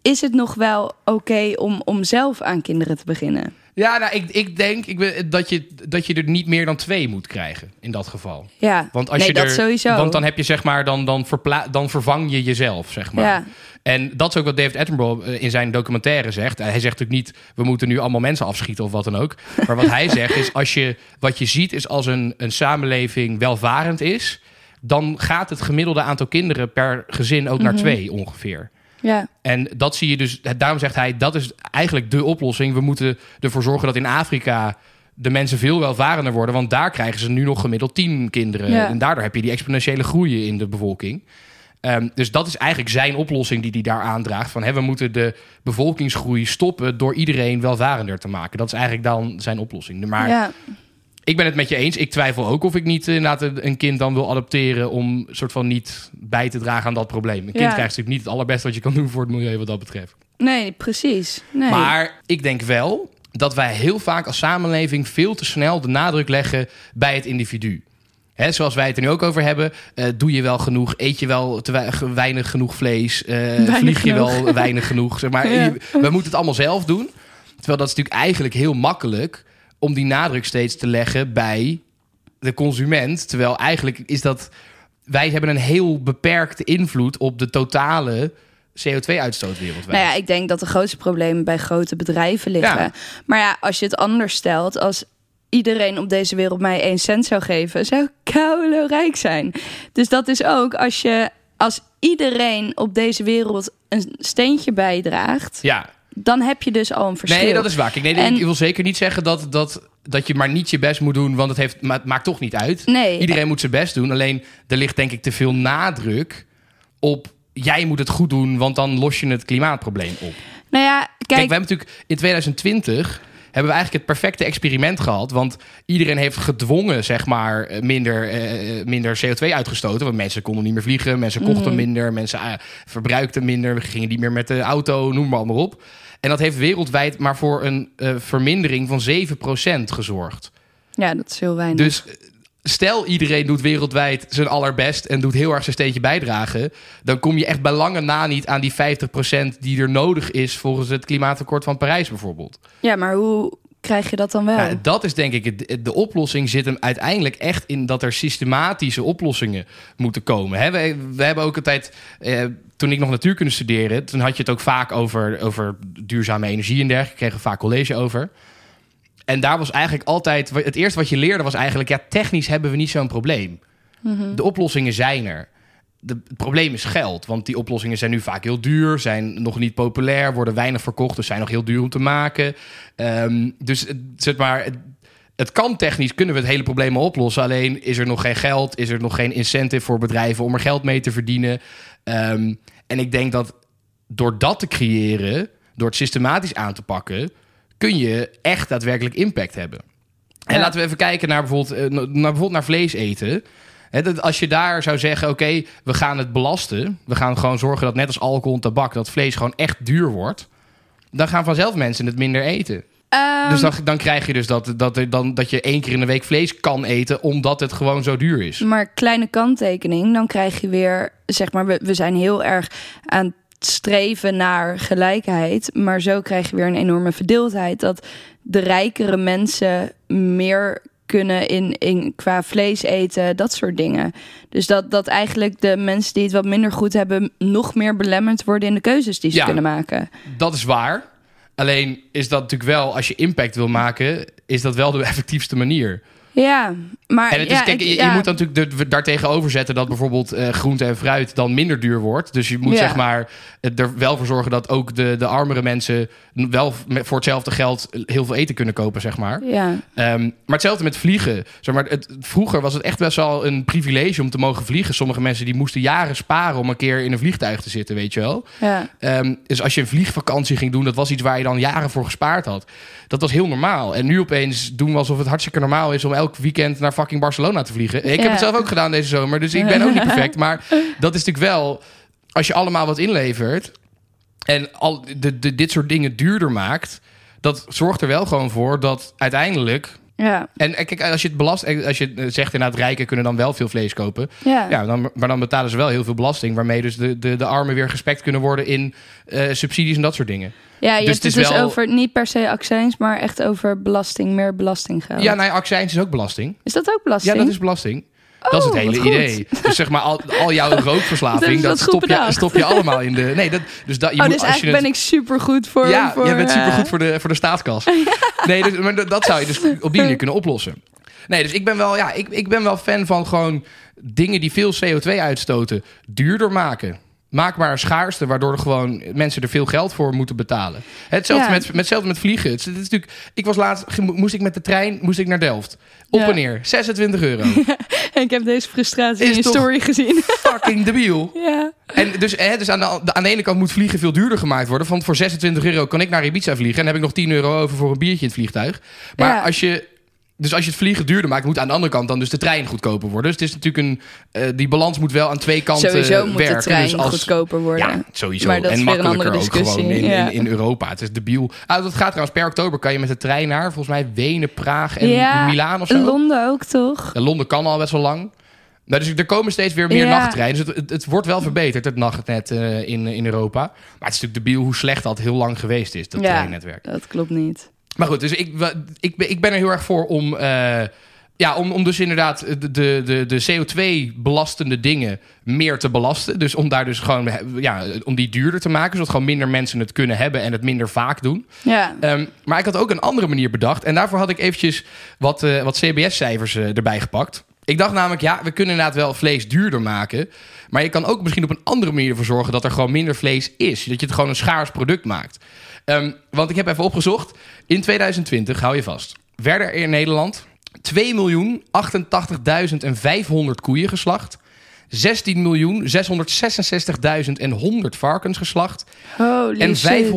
Is het nog wel oké om, om zelf aan kinderen te beginnen? Ja nou, ik, ik denk ik, ben- dat, je, dat je er niet meer dan twee moet krijgen in dat geval. Ja, Want als nee, je dat er, sowieso. Want dan heb je zeg maar, dan, dan, verpla- dan vervang je jezelf, zeg maar. Ja. En dat is ook wat David Attenborough eh, in zijn documentaire zegt. Hij zegt natuurlijk niet, we moeten nu allemaal mensen afschieten of wat dan ook. Maar wat hij zegt is, als je, wat je ziet is als een, een samenleving welvarend is... dan gaat het gemiddelde aantal kinderen per gezin ook naar Mhm. twee ongeveer. Ja. En dat zie je dus, daarom zegt hij, dat is eigenlijk de oplossing. We moeten ervoor zorgen dat in Afrika de mensen veel welvarender worden. Want daar krijgen ze nu nog gemiddeld tien kinderen. Ja. En daardoor heb je die exponentiële groei in de bevolking. Ehm, dus dat is eigenlijk zijn oplossing die hij daar aandraagt. Van, hè, we moeten de bevolkingsgroei stoppen door iedereen welvarender te maken. Dat is eigenlijk dan zijn oplossing. Maar ja. Ik ben het met je eens. Ik twijfel ook of ik niet eh, inderdaad een- een kind dan wil adopteren... om soort van niet bij te dragen aan dat probleem. Een kind Ja. krijgt natuurlijk niet het allerbeste wat je kan doen voor het milieu wat dat betreft. Nee, precies. Nee. Maar ik denk wel dat wij heel vaak als samenleving veel te snel de nadruk leggen bij het individu. Hè, zoals wij het er nu ook over hebben. eh, doe je wel genoeg? Eet je wel te weinig genoeg vlees? eh, vlieg je genoeg. wel weinig genoeg? Zeg maar, Ja. je- we moeten het allemaal zelf doen. Terwijl dat is natuurlijk eigenlijk heel makkelijk om die nadruk steeds te leggen bij de consument. Terwijl eigenlijk is dat. Wij hebben een heel beperkte invloed op de totale CO2-uitstoot wereldwijd. Nou ja, ik denk dat de grootste problemen bij grote bedrijven liggen. Ja. Maar ja, als je het anders stelt, als iedereen op deze wereld mij één cent zou geven, zou ik koude rijk zijn. Dus dat is ook als je als iedereen op deze wereld een steentje bijdraagt, Ja, dan heb je dus al een verschil. Nee, dat is waar. Kijk, nee, En- Ik wil zeker niet zeggen dat, dat, dat je maar niet je best moet doen, want het, heeft, maar het maakt toch niet uit. Nee. Iedereen moet zijn best doen. Alleen er ligt denk ik te veel nadruk op jij moet het goed doen, want dan los je het klimaatprobleem op. Nou ja, Kijk, kijk, we hebben natuurlijk in 2020 hebben we eigenlijk het perfecte experiment gehad. Want iedereen heeft gedwongen, zeg maar, eh, minder, eh, minder CO2 uitgestoten. Want mensen konden niet meer vliegen, mensen kochten Mhm. minder, mensen eh, verbruikten minder, we gingen niet meer met de auto, noem maar allemaal op. En dat heeft wereldwijd maar voor een eh, vermindering van 7% gezorgd. ja, dat is heel weinig. Dus eh, stel iedereen doet wereldwijd zijn allerbest en doet heel erg zijn steentje bijdragen, dan kom je echt bij lange na niet aan die 50% die er nodig is volgens het klimaatakkoord van Parijs bijvoorbeeld. ja, maar hoe krijg je dat dan wel? Nou, dat is denk ik, het, de oplossing zit hem uiteindelijk echt in dat er systematische oplossingen moeten komen. We, we hebben ook altijd, eh, toen ik nog natuurkunde studeerde, toen had je het ook vaak over, over duurzame energie en dergelijke. Kregen we vaak college over. En daar was eigenlijk altijd, het eerste wat je leerde was eigenlijk, ja, technisch hebben we niet zo'n probleem. De oplossingen zijn er. De, het probleem is geld, want die oplossingen zijn nu vaak heel duur, zijn nog niet populair, worden weinig verkocht, dus zijn nog heel duur om te maken. Ehm, dus het- zeg maar, het, het kan technisch, kunnen we het hele probleem al oplossen. Alleen is er nog geen geld, is er nog geen incentive voor bedrijven om er geld mee te verdienen. Ehm, en ik denk dat door dat te creëren, door het systematisch aan te pakken, kun je echt daadwerkelijk impact hebben. En Ja. laten we even kijken naar bijvoorbeeld, eh, naar, bijvoorbeeld naar vlees eten. Dat als je daar zou zeggen, oké, we gaan het belasten. We gaan gewoon zorgen dat net als alcohol en tabak, dat vlees gewoon echt duur wordt. Dan gaan vanzelf mensen het minder eten. Ehm, dus dan, dan krijg je dus dat, dat, er dan, dat je één keer in de week vlees kan eten, omdat het gewoon zo duur is. Maar kleine kanttekening, dan krijg je weer, zeg maar, we, we zijn heel erg aan streven naar gelijkheid. Maar zo krijg je weer een enorme verdeeldheid. Dat de rijkere mensen meer kunnen in, in qua vlees eten, dat soort dingen. Dus dat, dat eigenlijk de mensen die het wat minder goed hebben, nog meer belemmerd worden in de keuzes die ze Ja. kunnen maken. Dat is waar. Alleen is dat natuurlijk wel, als je impact wil maken, is dat wel de effectiefste manier. Ja, maar En het is, ja, kijk, ik- je, ja. je moet dan natuurlijk de- daartegenover zetten dat bijvoorbeeld eh, groente en fruit dan minder duur wordt. Dus je moet Ja. zeg maar er wel voor zorgen dat ook de, de armere mensen wel voor hetzelfde geld heel veel eten kunnen kopen, zeg maar. Ja, Ehm, maar hetzelfde met vliegen. Zeg maar, het, vroeger was het echt best wel een privilege om te mogen vliegen. Sommige mensen die moesten jaren sparen om een keer in een vliegtuig te zitten, weet je wel. ja. Ehm, dus als je een vliegvakantie ging doen, dat was iets waar je dan jaren voor gespaard had. Dat was heel normaal. En nu opeens doen we alsof het hartstikke normaal is om elk weekend naar fucking Barcelona te vliegen. Ik Ja. heb het zelf ook gedaan deze zomer, dus ik ben ook niet perfect. Maar dat is natuurlijk wel, als je allemaal wat inlevert en al de, de, dit soort dingen duurder maakt, dat zorgt er wel gewoon voor dat uiteindelijk. ja. En kijk, als je het belast, als je eh, zegt inderdaad, rijken kunnen dan wel veel vlees kopen. ja. Ja, dan, maar dan betalen ze wel heel veel belasting, waarmee dus de, de, de armen weer gespekt kunnen worden in eh, subsidies en dat soort dingen. Ja, je Dus hebt het het is dus wel- over niet per se accijns, maar echt over belasting, meer belastinggeld. Ja, nou ja, accijns is ook belasting. Is dat ook belasting? Ja, dat is belasting. Dat is het Oh, hele idee. Dus zeg maar, al, al jouw rookverslaving, is dat, stop, je, stop je allemaal in de... Nee, dat, dus dat, je oh, moet, dus als je eigenlijk ben het, ik super goed voor. Ja, voor, je bent eh, supergoed voor de, voor de staatskas. Nee, dus, maar dat dat zou je dus op die manier kunnen oplossen. Nee, dus ik ben wel, ja, ik, ik ben wel fan van gewoon dingen die veel CO2 uitstoten duurder maken. Maak maar een schaarste, waardoor er gewoon mensen er veel geld voor moeten betalen. Hetzelfde, Ja. met, met, hetzelfde met vliegen. Het is, natuurlijk, ik was laatst, moest ik met de trein moest ik naar Delft. Op Ja. en neer, 26 euro. ik heb deze frustratie Is in je story gezien. Fucking debiel. ja. En dus, hè, dus aan, de, aan de ene kant moet vliegen veel duurder gemaakt worden. Want voor 26 euro kan ik naar Ibiza vliegen. En heb ik nog 10 euro over voor een biertje in het vliegtuig. Maar als je... Dus als je het vliegen duurder maakt, moet aan de andere kant dan dus de trein goedkoper worden. Dus het is natuurlijk een... eh, die balans moet wel aan twee kanten Sowieso moet werken. de trein dus als, goedkoper worden. Ja, sowieso. Maar dat en is weer een andere ook discussie, gewoon in, ja. in, in Europa. Het is debiel. Ah, dat gaat trouwens per oktober. Kan je met de trein naar, volgens mij, Wenen, Praag en Ja, Milaan of zo. Londen ook, toch? Ja, Londen kan al best wel lang. Nou, dus er komen steeds weer meer Ja. nachttreinen. Dus het, het, het wordt wel verbeterd, het nachtnet eh, in, in Europa. Maar het is natuurlijk debiel hoe slecht dat heel lang geweest is, dat Ja. treinnetwerk. Dat klopt niet. Maar goed, dus ik, ik, ben- ik ben er heel erg voor om... eh, ja, om, om dus inderdaad de, de, de, de CO2-belastende dingen meer te belasten. Dus om daar dus gewoon, ja, om die duurder te maken. Zodat gewoon minder mensen het kunnen hebben en het minder vaak doen. Ja. Ehm, maar ik had ook een andere manier bedacht. En daarvoor had ik eventjes wat, eh, wat CBS-cijfers eh, erbij gepakt. Ik dacht namelijk, ja, we kunnen inderdaad wel vlees duurder maken. Maar je kan ook misschien op een andere manier ervoor zorgen dat er gewoon minder vlees is. Dat je het gewoon een schaars product maakt. Ehm, want ik heb even opgezocht. In 2020, hou je vast, werden er in Nederland 2.088.500 koeien geslacht. 16.666.100 varkens geslacht. Holy En shit.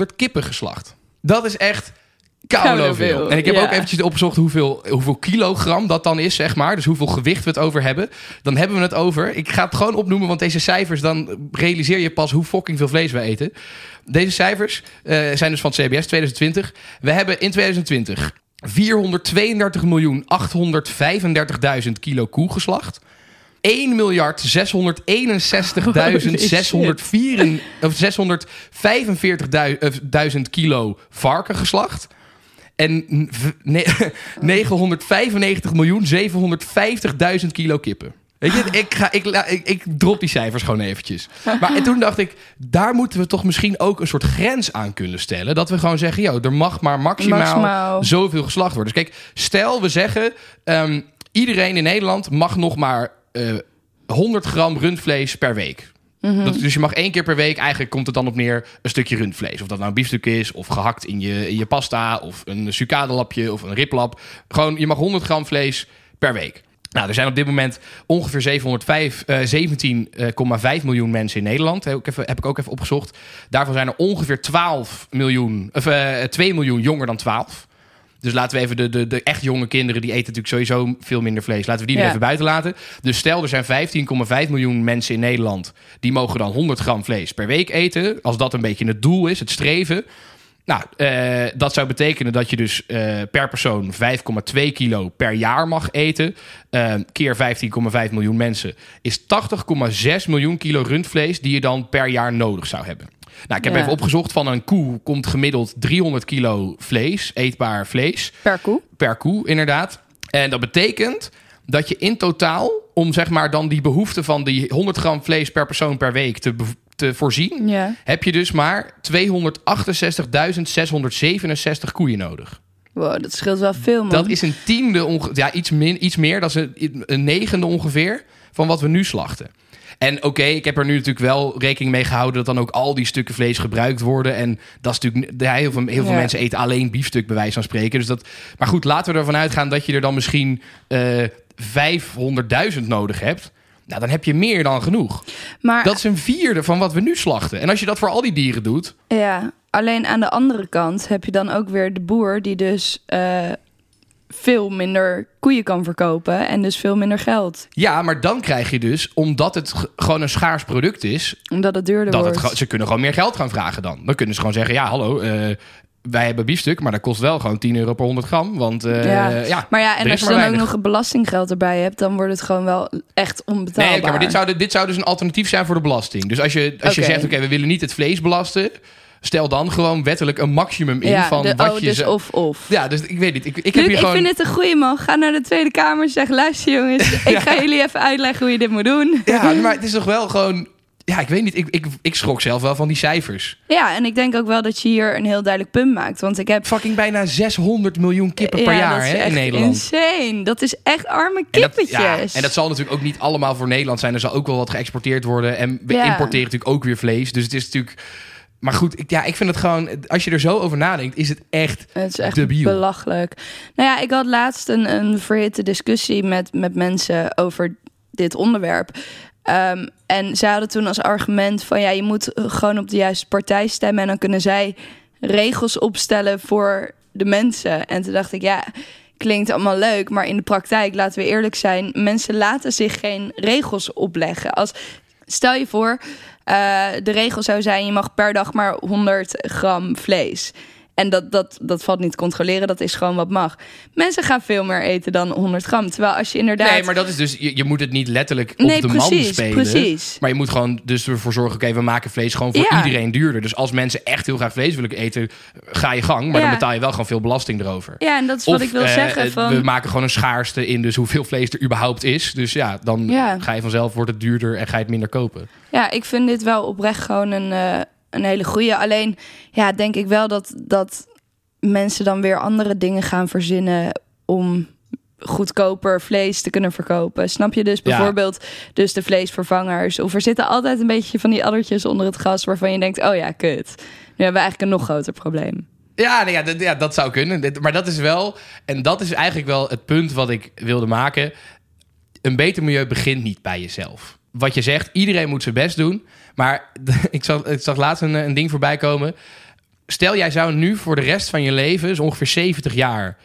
597.529.500 kippen geslacht. Dat is echt veel. veel, En ik heb ja. ook eventjes opgezocht hoeveel, hoeveel kilogram dat dan is, zeg maar. Dus hoeveel gewicht we het over hebben. Dan hebben we het over... Ik ga het gewoon opnoemen, want deze cijfers... dan realiseer je pas hoe fucking veel vlees we eten. Deze cijfers eh, zijn dus van het CBS 2020. We hebben in 2020 432.835.000 kilo koe geslacht. 1 miljard 661.645 of 645.000 kilo varken geslacht. En v- ne- 995.750.000 kilo kippen. Weet je, ik, ga, ik, ik, ik drop die cijfers gewoon eventjes. Maar en toen dacht ik, daar moeten we toch misschien ook een soort grens aan kunnen stellen. Dat we gewoon zeggen, joh, er mag maar maximaal, Maximaal. zoveel geslacht worden. Dus kijk, stel we zeggen, ehm, iedereen in Nederland mag nog maar eh 100 gram rundvlees per week. Mhm. Dus je mag één keer per week, eigenlijk komt het dan op neer, een stukje rundvlees. Of dat nou een biefstuk is, of gehakt in je, in je pasta, of een sucadelapje, of een riplap. Gewoon, je mag 100 gram vlees per week. Nou, er zijn op dit moment ongeveer 705, eh, 17,5 miljoen mensen in Nederland. Heb ik, even, heb ik ook even opgezocht. Daarvan zijn er ongeveer 12 miljoen, of eh 2 miljoen jonger dan 12. Dus laten we even de, de, de echt jonge kinderen, die eten natuurlijk sowieso veel minder vlees. Laten we die er Ja. even buiten laten. Dus stel, er zijn 15,5 miljoen mensen in Nederland. Die mogen dan 100 gram vlees per week eten. Als dat een beetje het doel is, het streven. Nou, eh, dat zou betekenen dat je dus eh, per persoon 5,2 kilo per jaar mag eten. Eh, keer 15,5 miljoen mensen is 80,6 miljoen kilo rundvlees die je dan per jaar nodig zou hebben. Nou, ik heb Ja. even opgezocht van een koe komt gemiddeld 300 kilo vlees, eetbaar vlees Per koe. per koe, inderdaad. En dat betekent dat je in totaal, om zeg maar dan die behoefte van die 100 gram vlees per persoon per week te, te voorzien, Ja. heb je dus maar 268.667 koeien nodig. Wow, dat scheelt wel veel, man. Dat is een tiende, ja, iets, min, iets meer, dat is een, een negende ongeveer van wat we nu slachten. En oké, ik heb er nu natuurlijk wel rekening mee gehouden dat dan ook al die stukken vlees gebruikt worden. En dat is natuurlijk, ja, heel veel, heel veel Ja. mensen eten alleen biefstuk, bij wijze van spreken. Dus dat, maar goed, laten we ervan uitgaan dat je er dan misschien eh 500.000 nodig hebt. Nou, dan heb je meer dan genoeg. maar Dat is een vierde van wat we nu slachten. En als je dat voor al die dieren doet, ja, alleen aan de andere kant heb je dan ook weer de boer die dus eh, veel minder koeien kan verkopen en dus veel minder geld, ja, maar dan krijg je dus, omdat het gewoon een schaars product is, omdat het duurder dat het, wordt. ge- ze kunnen gewoon meer geld gaan vragen dan. Dan kunnen ze gewoon zeggen, ja, hallo, eh, wij hebben biefstuk, maar dat kost wel gewoon 10 euro per 100 gram. Want eh, Ja. ja. Maar ja, en als je dan ook nog het belastinggeld erbij hebt, dan wordt het gewoon wel echt onbetaalbaar. Nee, maar dit zou, dit zou dus een alternatief zijn voor de belasting. Dus als je, als je zegt, oké, we willen niet het vlees belasten, stel dan gewoon wettelijk een maximum in ja, van de, wat oh, je... dus of of. Ja, dus ik weet niet. Ik, ik heb hier ik gewoon... vind het een goeie man. Ga naar de Tweede Kamer. Zeg, luister jongens, ik ga jullie even uitleggen hoe je dit moet doen. Ja, maar het is toch wel gewoon... Ja, ik weet niet. Ik, ik, ik schrok zelf wel van die cijfers. Ja, en ik denk ook wel dat je hier een heel duidelijk punt maakt. Want ik heb... Fucking bijna 600 miljoen kippen per Ja, jaar hè, in Nederland. insane. Dat is echt arme En dat, kippetjes. ja, en dat zal natuurlijk ook niet allemaal voor Nederland zijn. Er zal ook wel wat geëxporteerd worden. En we importeren natuurlijk ook weer vlees. Dus het is natuurlijk... Maar goed, ik, ja, ik vind het gewoon... Als je er zo over nadenkt, is het echt... Het is echt Debiel. belachelijk. Nou ja, ik had laatst een, een verhitte discussie met, met mensen over dit onderwerp. Ehm, en zij hadden toen als argument van ja, je moet gewoon op de juiste partij stemmen en dan kunnen zij regels opstellen voor de mensen. En toen dacht ik, ja, klinkt allemaal leuk, maar in de praktijk, laten we eerlijk zijn, mensen laten zich geen regels opleggen. Als stel je voor, eh, de regel zou zijn: je mag per dag maar 100 gram vlees. En dat, dat, dat valt niet te controleren, dat is gewoon wat mag. Mensen gaan veel meer eten dan 100 gram. Terwijl als je inderdaad. Nee, maar dat is dus... Je, je moet het niet letterlijk op Nee, de precies, man spelen. precies. Maar je moet gewoon dus ervoor zorgen... Oké, we maken vlees gewoon voor Ja. iedereen duurder. Dus als mensen echt heel graag vlees willen eten... Ga je gang, maar Ja. dan betaal je wel gewoon veel belasting erover. Ja, en dat is wat ik wil eh, zeggen. eh, Van, We maken gewoon een schaarste in dus hoeveel vlees er überhaupt is. Dus ja, dan Ja. ga je vanzelf, wordt het duurder en ga je het minder kopen. Ja, ik vind dit wel oprecht gewoon een, eh, een hele goede. Alleen, ja, denk ik wel dat, dat mensen dan weer andere dingen gaan verzinnen om goedkoper vlees te kunnen verkopen. Snap je dus Ja. bijvoorbeeld dus de vleesvervangers? Of er zitten altijd een beetje van die addertjes onder het gas waarvan je denkt, oh ja, kut. Nu hebben we eigenlijk een nog groter probleem. Ja, nee, ja, dat, ja, dat zou kunnen. Maar dat is wel, en dat is eigenlijk wel het punt wat ik wilde maken. Een beter milieu begint niet bij jezelf. Wat je zegt, iedereen moet zijn best doen. Maar ik zag, ik zag laatst een, een ding voorbij komen. Stel, jij zou nu voor de rest van je leven, dus ongeveer 70 jaar,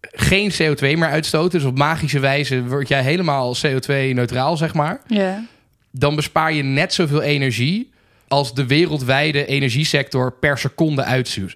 geen CO2 meer uitstoten. Dus op magische wijze word jij helemaal CO2-neutraal, zeg maar. Ja. Dan bespaar je net zoveel energie als de wereldwijde energiesector per seconde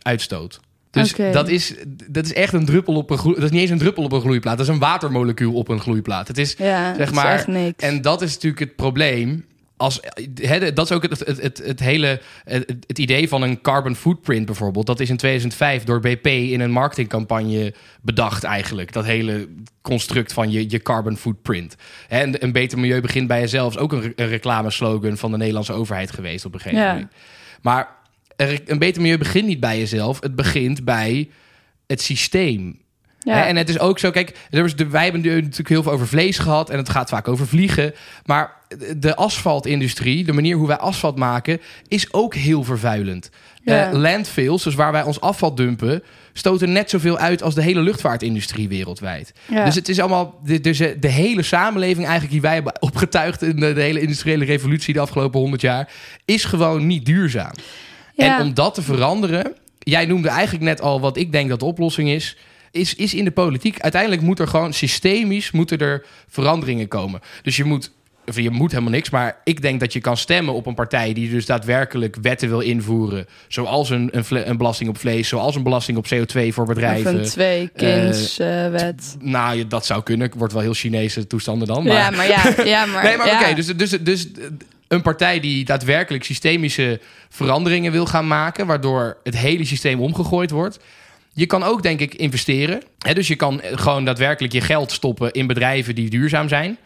uitstoot. Dus dat, is, dat is echt een druppel op een. Dat is niet eens een druppel op een gloeiplaat. Dat is een watermolecuul op een gloeiplaat. Het is, Ja, zeg maar. is echt niks. En dat is natuurlijk het probleem. Als, hè, dat is ook het, het, het, het hele het, idee van een carbon footprint bijvoorbeeld. Dat is in 2005 door BP in een marketingcampagne bedacht eigenlijk. Dat hele construct van je, je carbon footprint. En een beter milieu begint bij jezelf. Is ook een, re- een reclameslogan van de Nederlandse overheid geweest op een gegeven Ja. moment. Maar er- een beter milieu begint niet bij jezelf. Het begint bij het systeem. Ja. En het is ook zo, kijk, wij hebben natuurlijk heel veel over vlees gehad en het gaat vaak over vliegen. Maar de asfaltindustrie, de manier hoe wij asfalt maken, is ook heel vervuilend. Ja. Eh, landfills, dus waar wij ons afval dumpen, stoten net zoveel uit als de hele luchtvaartindustrie wereldwijd. Ja. Dus het is allemaal, de- dus eh, de hele samenleving eigenlijk die wij hebben opgetuigd in de, de hele industriële revolutie de afgelopen honderd jaar, is gewoon niet duurzaam. En om dat te veranderen, jij noemde eigenlijk net al wat ik denk dat de oplossing is, is, is in de politiek. Uiteindelijk moet er gewoon systemisch moeten er veranderingen komen. Dus je moet, of je moet helemaal niks, maar ik denk dat je kan stemmen op een partij die dus daadwerkelijk wetten wil invoeren, zoals een, een, belasting op vlees, zoals een belasting op CO2 voor Of bedrijven. een twee-kinds-wet. Nou, je- dat zou kunnen. Wordt wel heel Chinese toestanden dan. Maar... ja, maar ja, ja, maar, Nee, maar ja. oké, dus, dus, dus een partij die daadwerkelijk systemische veranderingen wil gaan maken, waardoor het hele systeem omgegooid wordt. Je kan ook, denk ik, investeren. Hè, dus je kan gewoon daadwerkelijk je geld stoppen in bedrijven die duurzaam zijn.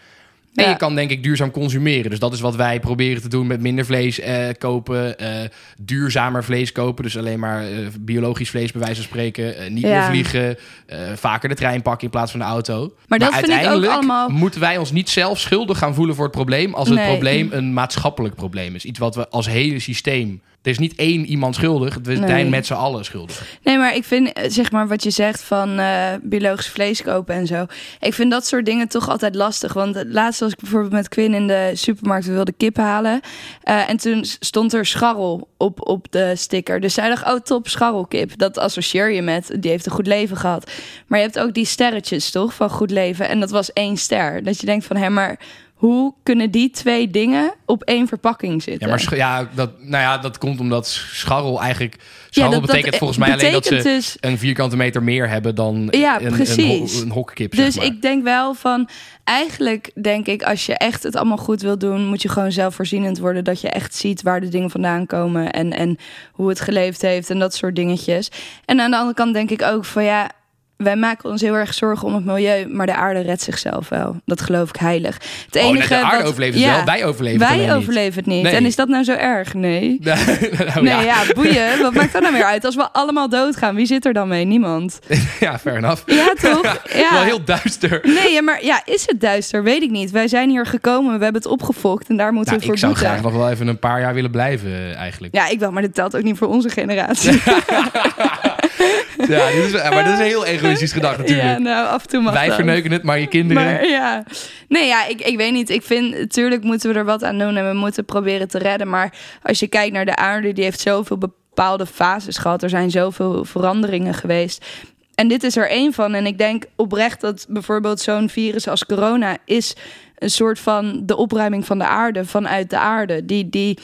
En Ja. je kan denk ik duurzaam consumeren. Dus dat is wat wij proberen te doen met minder vlees eh, kopen. eh, duurzamer vlees kopen. Dus alleen maar eh, biologisch vlees bij wijze van spreken. eh, niet Ja. meer vliegen. eh, vaker de trein pakken in plaats van de auto. Maar dat vind ik ook uiteindelijk allemaal- moeten wij ons niet zelf schuldig gaan voelen voor het probleem... als het Nee. probleem een maatschappelijk probleem is. Iets wat we als hele systeem... Er is niet één iemand schuldig. We Nee. zijn met z'n allen schuldig. Nee, maar ik vind, eh, zeg maar, wat je zegt van eh, biologisch vlees kopen en zo. Ik vind dat soort dingen toch altijd lastig. Want het laatste was ik bijvoorbeeld met Quinn in de supermarkt. We wilden kip halen. Eh, en toen stond er scharrel op, op de sticker. Dus zij dacht, oh top, scharrelkip. Dat associeer je met, die heeft een goed leven gehad. Maar je hebt ook die sterretjes, toch, van goed leven. En dat was één ster. Dat je denkt van, hé, maar hoe kunnen die twee dingen op één verpakking zitten? Ja, maar ja, dat, nou ja, dat komt omdat scharrel eigenlijk... Scharrel dat- dat betekent volgens mij alleen dat ze dus- een vierkante meter meer hebben dan Ja, een, precies. Een, een hokkip. Dus maar. ik denk wel van, eigenlijk denk ik, als je echt het allemaal goed wil doen, moet je gewoon zelfvoorzienend worden. Dat je echt ziet waar de dingen vandaan komen en, en hoe het geleefd heeft en dat soort dingetjes. En aan de andere kant denk ik ook van ja, wij maken ons heel erg zorgen om het milieu, maar de aarde redt zichzelf wel. Dat geloof ik heilig. Het Oh, nee, enige de aarde wat- overleeft het ja, wel. Wij overleven het Wij alleen niet. overleven het niet. Nee. En is dat nou zo erg? Nee. nou, Nee, ja. ja. boeien. Wat maakt dat nou weer uit? Als we allemaal doodgaan, wie zit er dan mee? Niemand. ja, fair enough. Ja, toch? Ja. Wel heel duister. Nee, maar ja, is het duister? Weet ik niet. Wij zijn hier gekomen, we hebben het opgefokt en daar moeten Nou, we voor ik zou boeten. graag nog wel even een paar jaar willen blijven, eh, eigenlijk. Ja, ik wel, maar dit telt ook niet voor onze generatie. Ja, dit is, maar dat is een heel egoïstisch gedacht natuurlijk. ja, nou, af en toe mag Wij verneuken het, maar je kinderen... Maar ja, nee, ja, ik, ik weet niet. Ik vind, natuurlijk moeten we er wat aan doen en we moeten proberen te redden. Maar als je kijkt naar de aarde, die heeft zoveel bepaalde fases gehad. Er zijn zoveel veranderingen geweest. En dit is er één van. En ik denk oprecht dat bijvoorbeeld zo'n virus als corona is een soort van de opruiming van de aarde vanuit de aarde. Die, die,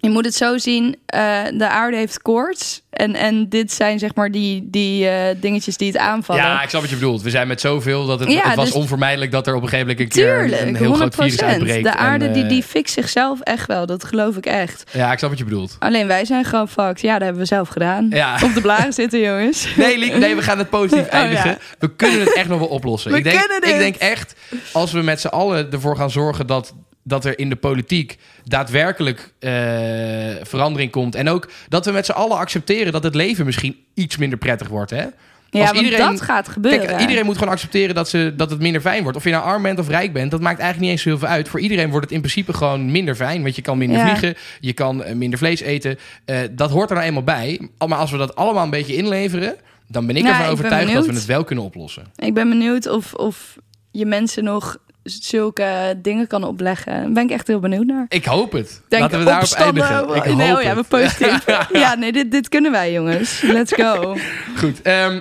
je moet het zo zien, eh, de aarde heeft koorts. En, en dit zijn zeg maar die, die eh, dingetjes die het aanvallen. Ja, ik snap wat je bedoelt. We zijn met zoveel dat het, Ja, het was dus- onvermijdelijk dat er op een gegeven moment een keer Tuurlijk, een heel groot virus 100%. uitbreekt. De aarde En, die, eh, die fixt zichzelf echt wel, dat geloof ik echt. Ja, ik snap wat je bedoelt. Alleen wij zijn gewoon fucked. Ja, dat hebben we zelf gedaan. Ja. Op de blaren zitten, jongens. Nee, Liek, nee, we gaan het positief Oh, eindigen. ja. We kunnen het echt nog wel oplossen. We ik, denk, kunnen dit. ik denk echt, als we met z'n allen ervoor gaan zorgen dat, dat er in de politiek daadwerkelijk eh, verandering komt. En ook dat we met z'n allen accepteren dat het leven misschien iets minder prettig wordt. Hè? Ja, Als iedereen- dat gaat gebeuren. Kijk, iedereen moet gewoon accepteren dat, ze, dat het minder fijn wordt. Of je nou arm bent of rijk bent, dat maakt eigenlijk niet eens heel veel uit. Voor iedereen wordt het in principe gewoon minder fijn. Want je kan minder Ja. vliegen, je kan eh, minder vlees eten. Eh, dat hoort er nou eenmaal bij. Maar als we dat allemaal een beetje inleveren, dan ben ik Ja, ervan ik overtuigd dat we het wel kunnen oplossen. Ik ben benieuwd of, of je mensen nog zulke dingen kan opleggen. Daar ben ik echt heel benieuwd naar. Ik hoop het. Denk Laten we daarop eindigen. Ik hoop nee, oh ja, we positief. ja, nee, dit, dit kunnen wij, jongens. Let's go. Goed. ehm,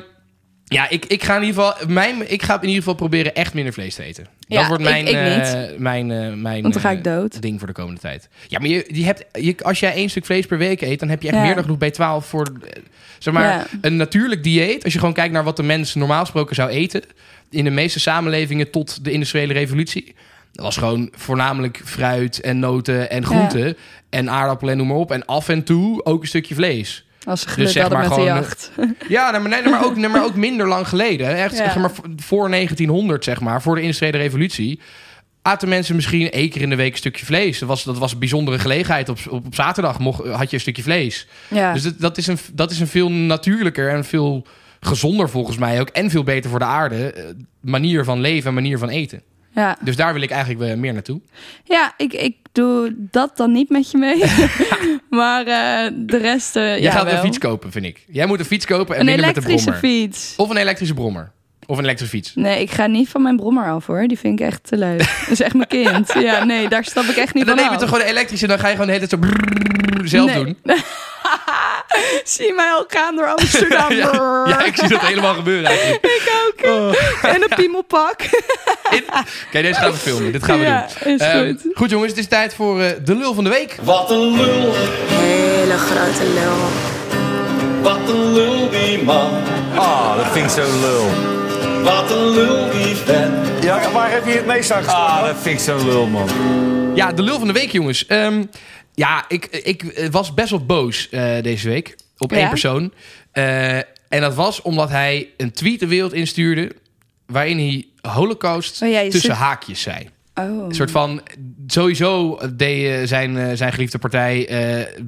ja, ik, ik, ga in ieder geval, mijn, ik ga in ieder geval proberen echt minder vlees te eten. Dat Ja, wordt mijn, ik eh, niet. mijn, eh, mijn Want dan ga eh, ik dood. ding voor de komende tijd. Ja, maar je, je hebt, je, als jij één stuk vlees per week eet, dan heb je echt Ja. meer dan genoeg B12 voor. eh, Zeg maar, Ja. een natuurlijk dieet. Als je gewoon kijkt naar wat de mens normaal gesproken zou eten. In de meeste samenlevingen tot de industriële revolutie. Dat was gewoon voornamelijk fruit en noten en groenten. En aardappelen en noem maar op. En af en toe ook een stukje vlees. Als ze geluk zeg maar met de gewoon, jacht. Ja, nee, maar, nee, maar, ook, nee, maar ook minder lang geleden. Echt Ja. zeg maar, voor 1900, zeg maar. Voor de industriële revolutie. Aten mensen misschien één keer in de week een stukje vlees. Dat was, dat was een bijzondere gelegenheid. Op, op, op zaterdag mocht, had je een stukje vlees. Ja. Dus dat, dat, is een, dat is een veel natuurlijker en veel gezonder volgens mij ook. En veel beter voor de aarde. eh, manier van leven en manier van eten. ja. Dus daar wil ik eigenlijk weer meer naartoe. Ja, ik, ik doe dat dan niet met je mee. maar eh, de rest, eh Jij ja gaat wel. een fiets kopen, vind ik. Jij moet een fiets kopen en Een winnen met een elektrische brommer. fiets. Of een elektrische brommer. Of een elektrische fiets. Nee, ik ga niet van mijn brommer af hoor. Die vind ik echt te leuk. Dat is echt mijn kind. Ja, nee, daar stap ik echt niet En dan van neem je af. toch gewoon een elektrische en dan ga je gewoon de hele tijd zo zelf Nee. doen. Zie mij al gaan door Amsterdam. Ja, ja, ik zie dat helemaal gebeuren eigenlijk. Ik ook. En een piemelpak. Oké, deze gaan we filmen. Dit gaan we Ja, doen. is Ehm, goed. goed jongens, het is tijd voor eh, de lul van de week. Wat een lul, Hele grote lul. wat een lul die man. Ah, dat vind ik zo lul. Wat een lul die vent. Ja, waar heb je het meest aan Ah, dat vind ik zo lul, man. Ja, de lul van de week jongens. Ehm, ja, ik, ik was best wel boos eh, deze week op één Ja? persoon. Eh, en dat was omdat hij een tweet de wereld instuurde... waarin hij holocaust Oh ja, tussen zit- haakjes zei. Oh. Een soort van, sowieso deed zijn, eh, zijn geliefde partij,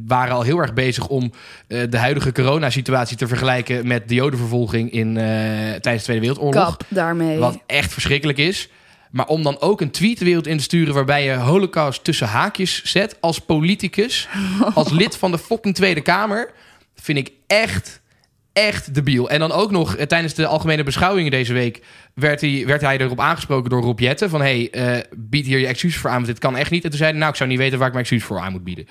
waren al heel erg bezig om de huidige coronasituatie te vergelijken met de jodenvervolging in, tijdens de Tweede Wereldoorlog. Kap daarmee. Wat echt verschrikkelijk is. Maar om dan ook een tweet de wereld in te sturen waarbij je holocaust tussen haakjes zet als politicus, als lid van de fucking Tweede Kamer, vind ik echt, echt debiel. En dan ook nog eh, tijdens de algemene beschouwingen deze week werd hij, werd hij erop aangesproken door Rob Jetten van hey, eh, bied hier je excuus voor aan, want dit kan echt niet. En toen zei hij, nou, ik zou niet weten waar ik mijn excuus voor aan moet bieden.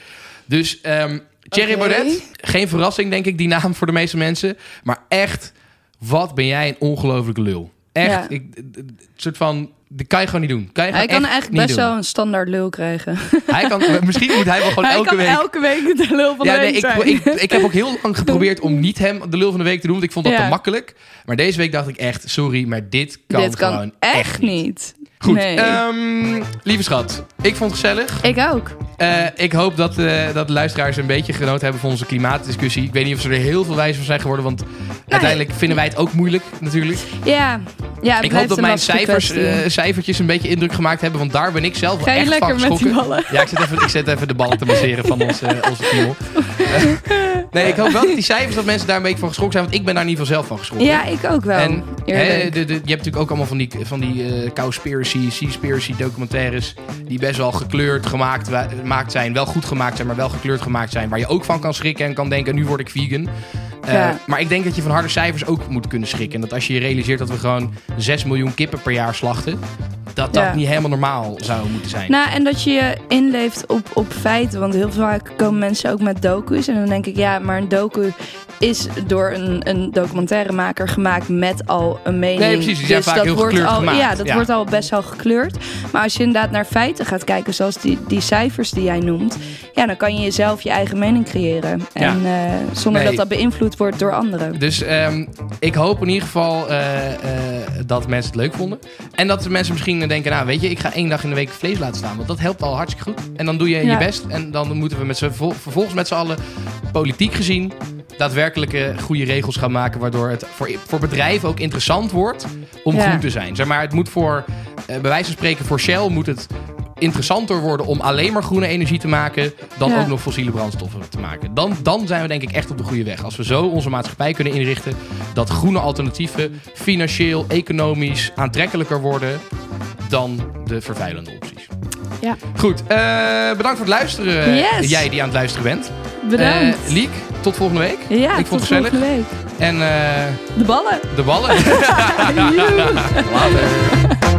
Dus ehm Thierry. Baudet, geen verrassing denk ik, die naam voor de meeste mensen. Maar echt, wat ben jij een ongelofelijke lul. Echt, Ja. ik, een soort van, dat kan je gewoon niet doen. Kan je Hij kan eigenlijk best wel een standaard lul krijgen. Hij kan, misschien moet hij wel gewoon Hij elke kan week... elke week de lul van ja, de nee, week ik, zijn. ik, ik heb ook heel lang geprobeerd om niet hem de lul van de week te doen. Want ik vond dat Ja. te makkelijk. Maar deze week dacht ik echt, sorry, maar dit kan Dit kan gewoon echt, echt niet. niet. Goed, Nee. ehm, lieve schat, ik vond het gezellig. Ik ook. Eh, ik hoop dat, eh, dat de luisteraars een beetje genoten hebben van onze klimaatdiscussie. Ik weet niet of ze er heel veel wijzer van zijn geworden, want uiteindelijk vinden wij het ook moeilijk natuurlijk. Ja, ja Ik hoop dat mijn cijfers, eh, cijfertjes een beetje indruk gemaakt hebben, want daar ben ik zelf wel echt van lekker met die geschrokken. ballen? Ja, ik zet even, ik zet even de ballen te masseren van onze, onze piemel. Eh, nee, ik hoop wel dat die cijfers, dat mensen daar een beetje van geschrokken zijn, want ik ben daar in ieder geval zelf van geschrokken. Ja, ik ook wel. En de, de, je hebt natuurlijk ook allemaal van die, van die eh seaspiracy documentaires. Die best wel gekleurd gemaakt, zijn. Wel goed gemaakt zijn, maar wel gekleurd gemaakt zijn. Waar je ook van kan schrikken en kan denken, nu word ik vegan. Eh, Ja. Maar ik denk dat je van harde cijfers ook moet kunnen schrikken. En dat als je je realiseert dat we gewoon 6 miljoen kippen per jaar slachten. Dat dat Ja. niet helemaal normaal zou moeten zijn. Nou, en dat je je inleeft op, op feiten. Want heel vaak komen mensen ook met docu's. En dan denk ik, ja, maar een docu is door een, een documentairemaker gemaakt met al een mening. Nee, precies, die zijn dus vaak dat heel wordt al, gemaakt. Ja, dat Ja. wordt al best wel gekleurd. Maar als je inderdaad naar feiten gaat kijken, zoals die, die cijfers die jij noemt, ja, dan kan je zelf je eigen mening creëren. En eh, zonder Nee. dat dat beïnvloed wordt door anderen. Dus ehm, ik hoop in ieder geval eh, eh, dat mensen het leuk vonden. En dat de mensen misschien denken, nou weet je, ik ga één dag in de week vlees laten staan. Want dat helpt al hartstikke goed. En dan doe je je best. En dan moeten we met vervolgens met z'n allen, politiek gezien, daadwerkelijke goede regels gaan maken. Waardoor het voor, voor bedrijven ook interessant wordt om Ja. groen te zijn. Zeg maar, het moet voor, eh, bij wijze van spreken, voor Shell moet het interessanter worden om alleen maar groene energie te maken dan Ja. ook nog fossiele brandstoffen te maken. Dan, dan zijn we denk ik echt op de goede weg. Als we zo onze maatschappij kunnen inrichten dat groene alternatieven financieel, economisch aantrekkelijker worden dan de vervuilende opties. Ja. Goed, eh, bedankt voor het luisteren. Yes. Jij die aan het luisteren bent. Bedankt. Eh, Liek, tot volgende week. ja, ik vond tot het gezellig. volgende week. En eh, De ballen. de ballen. Later.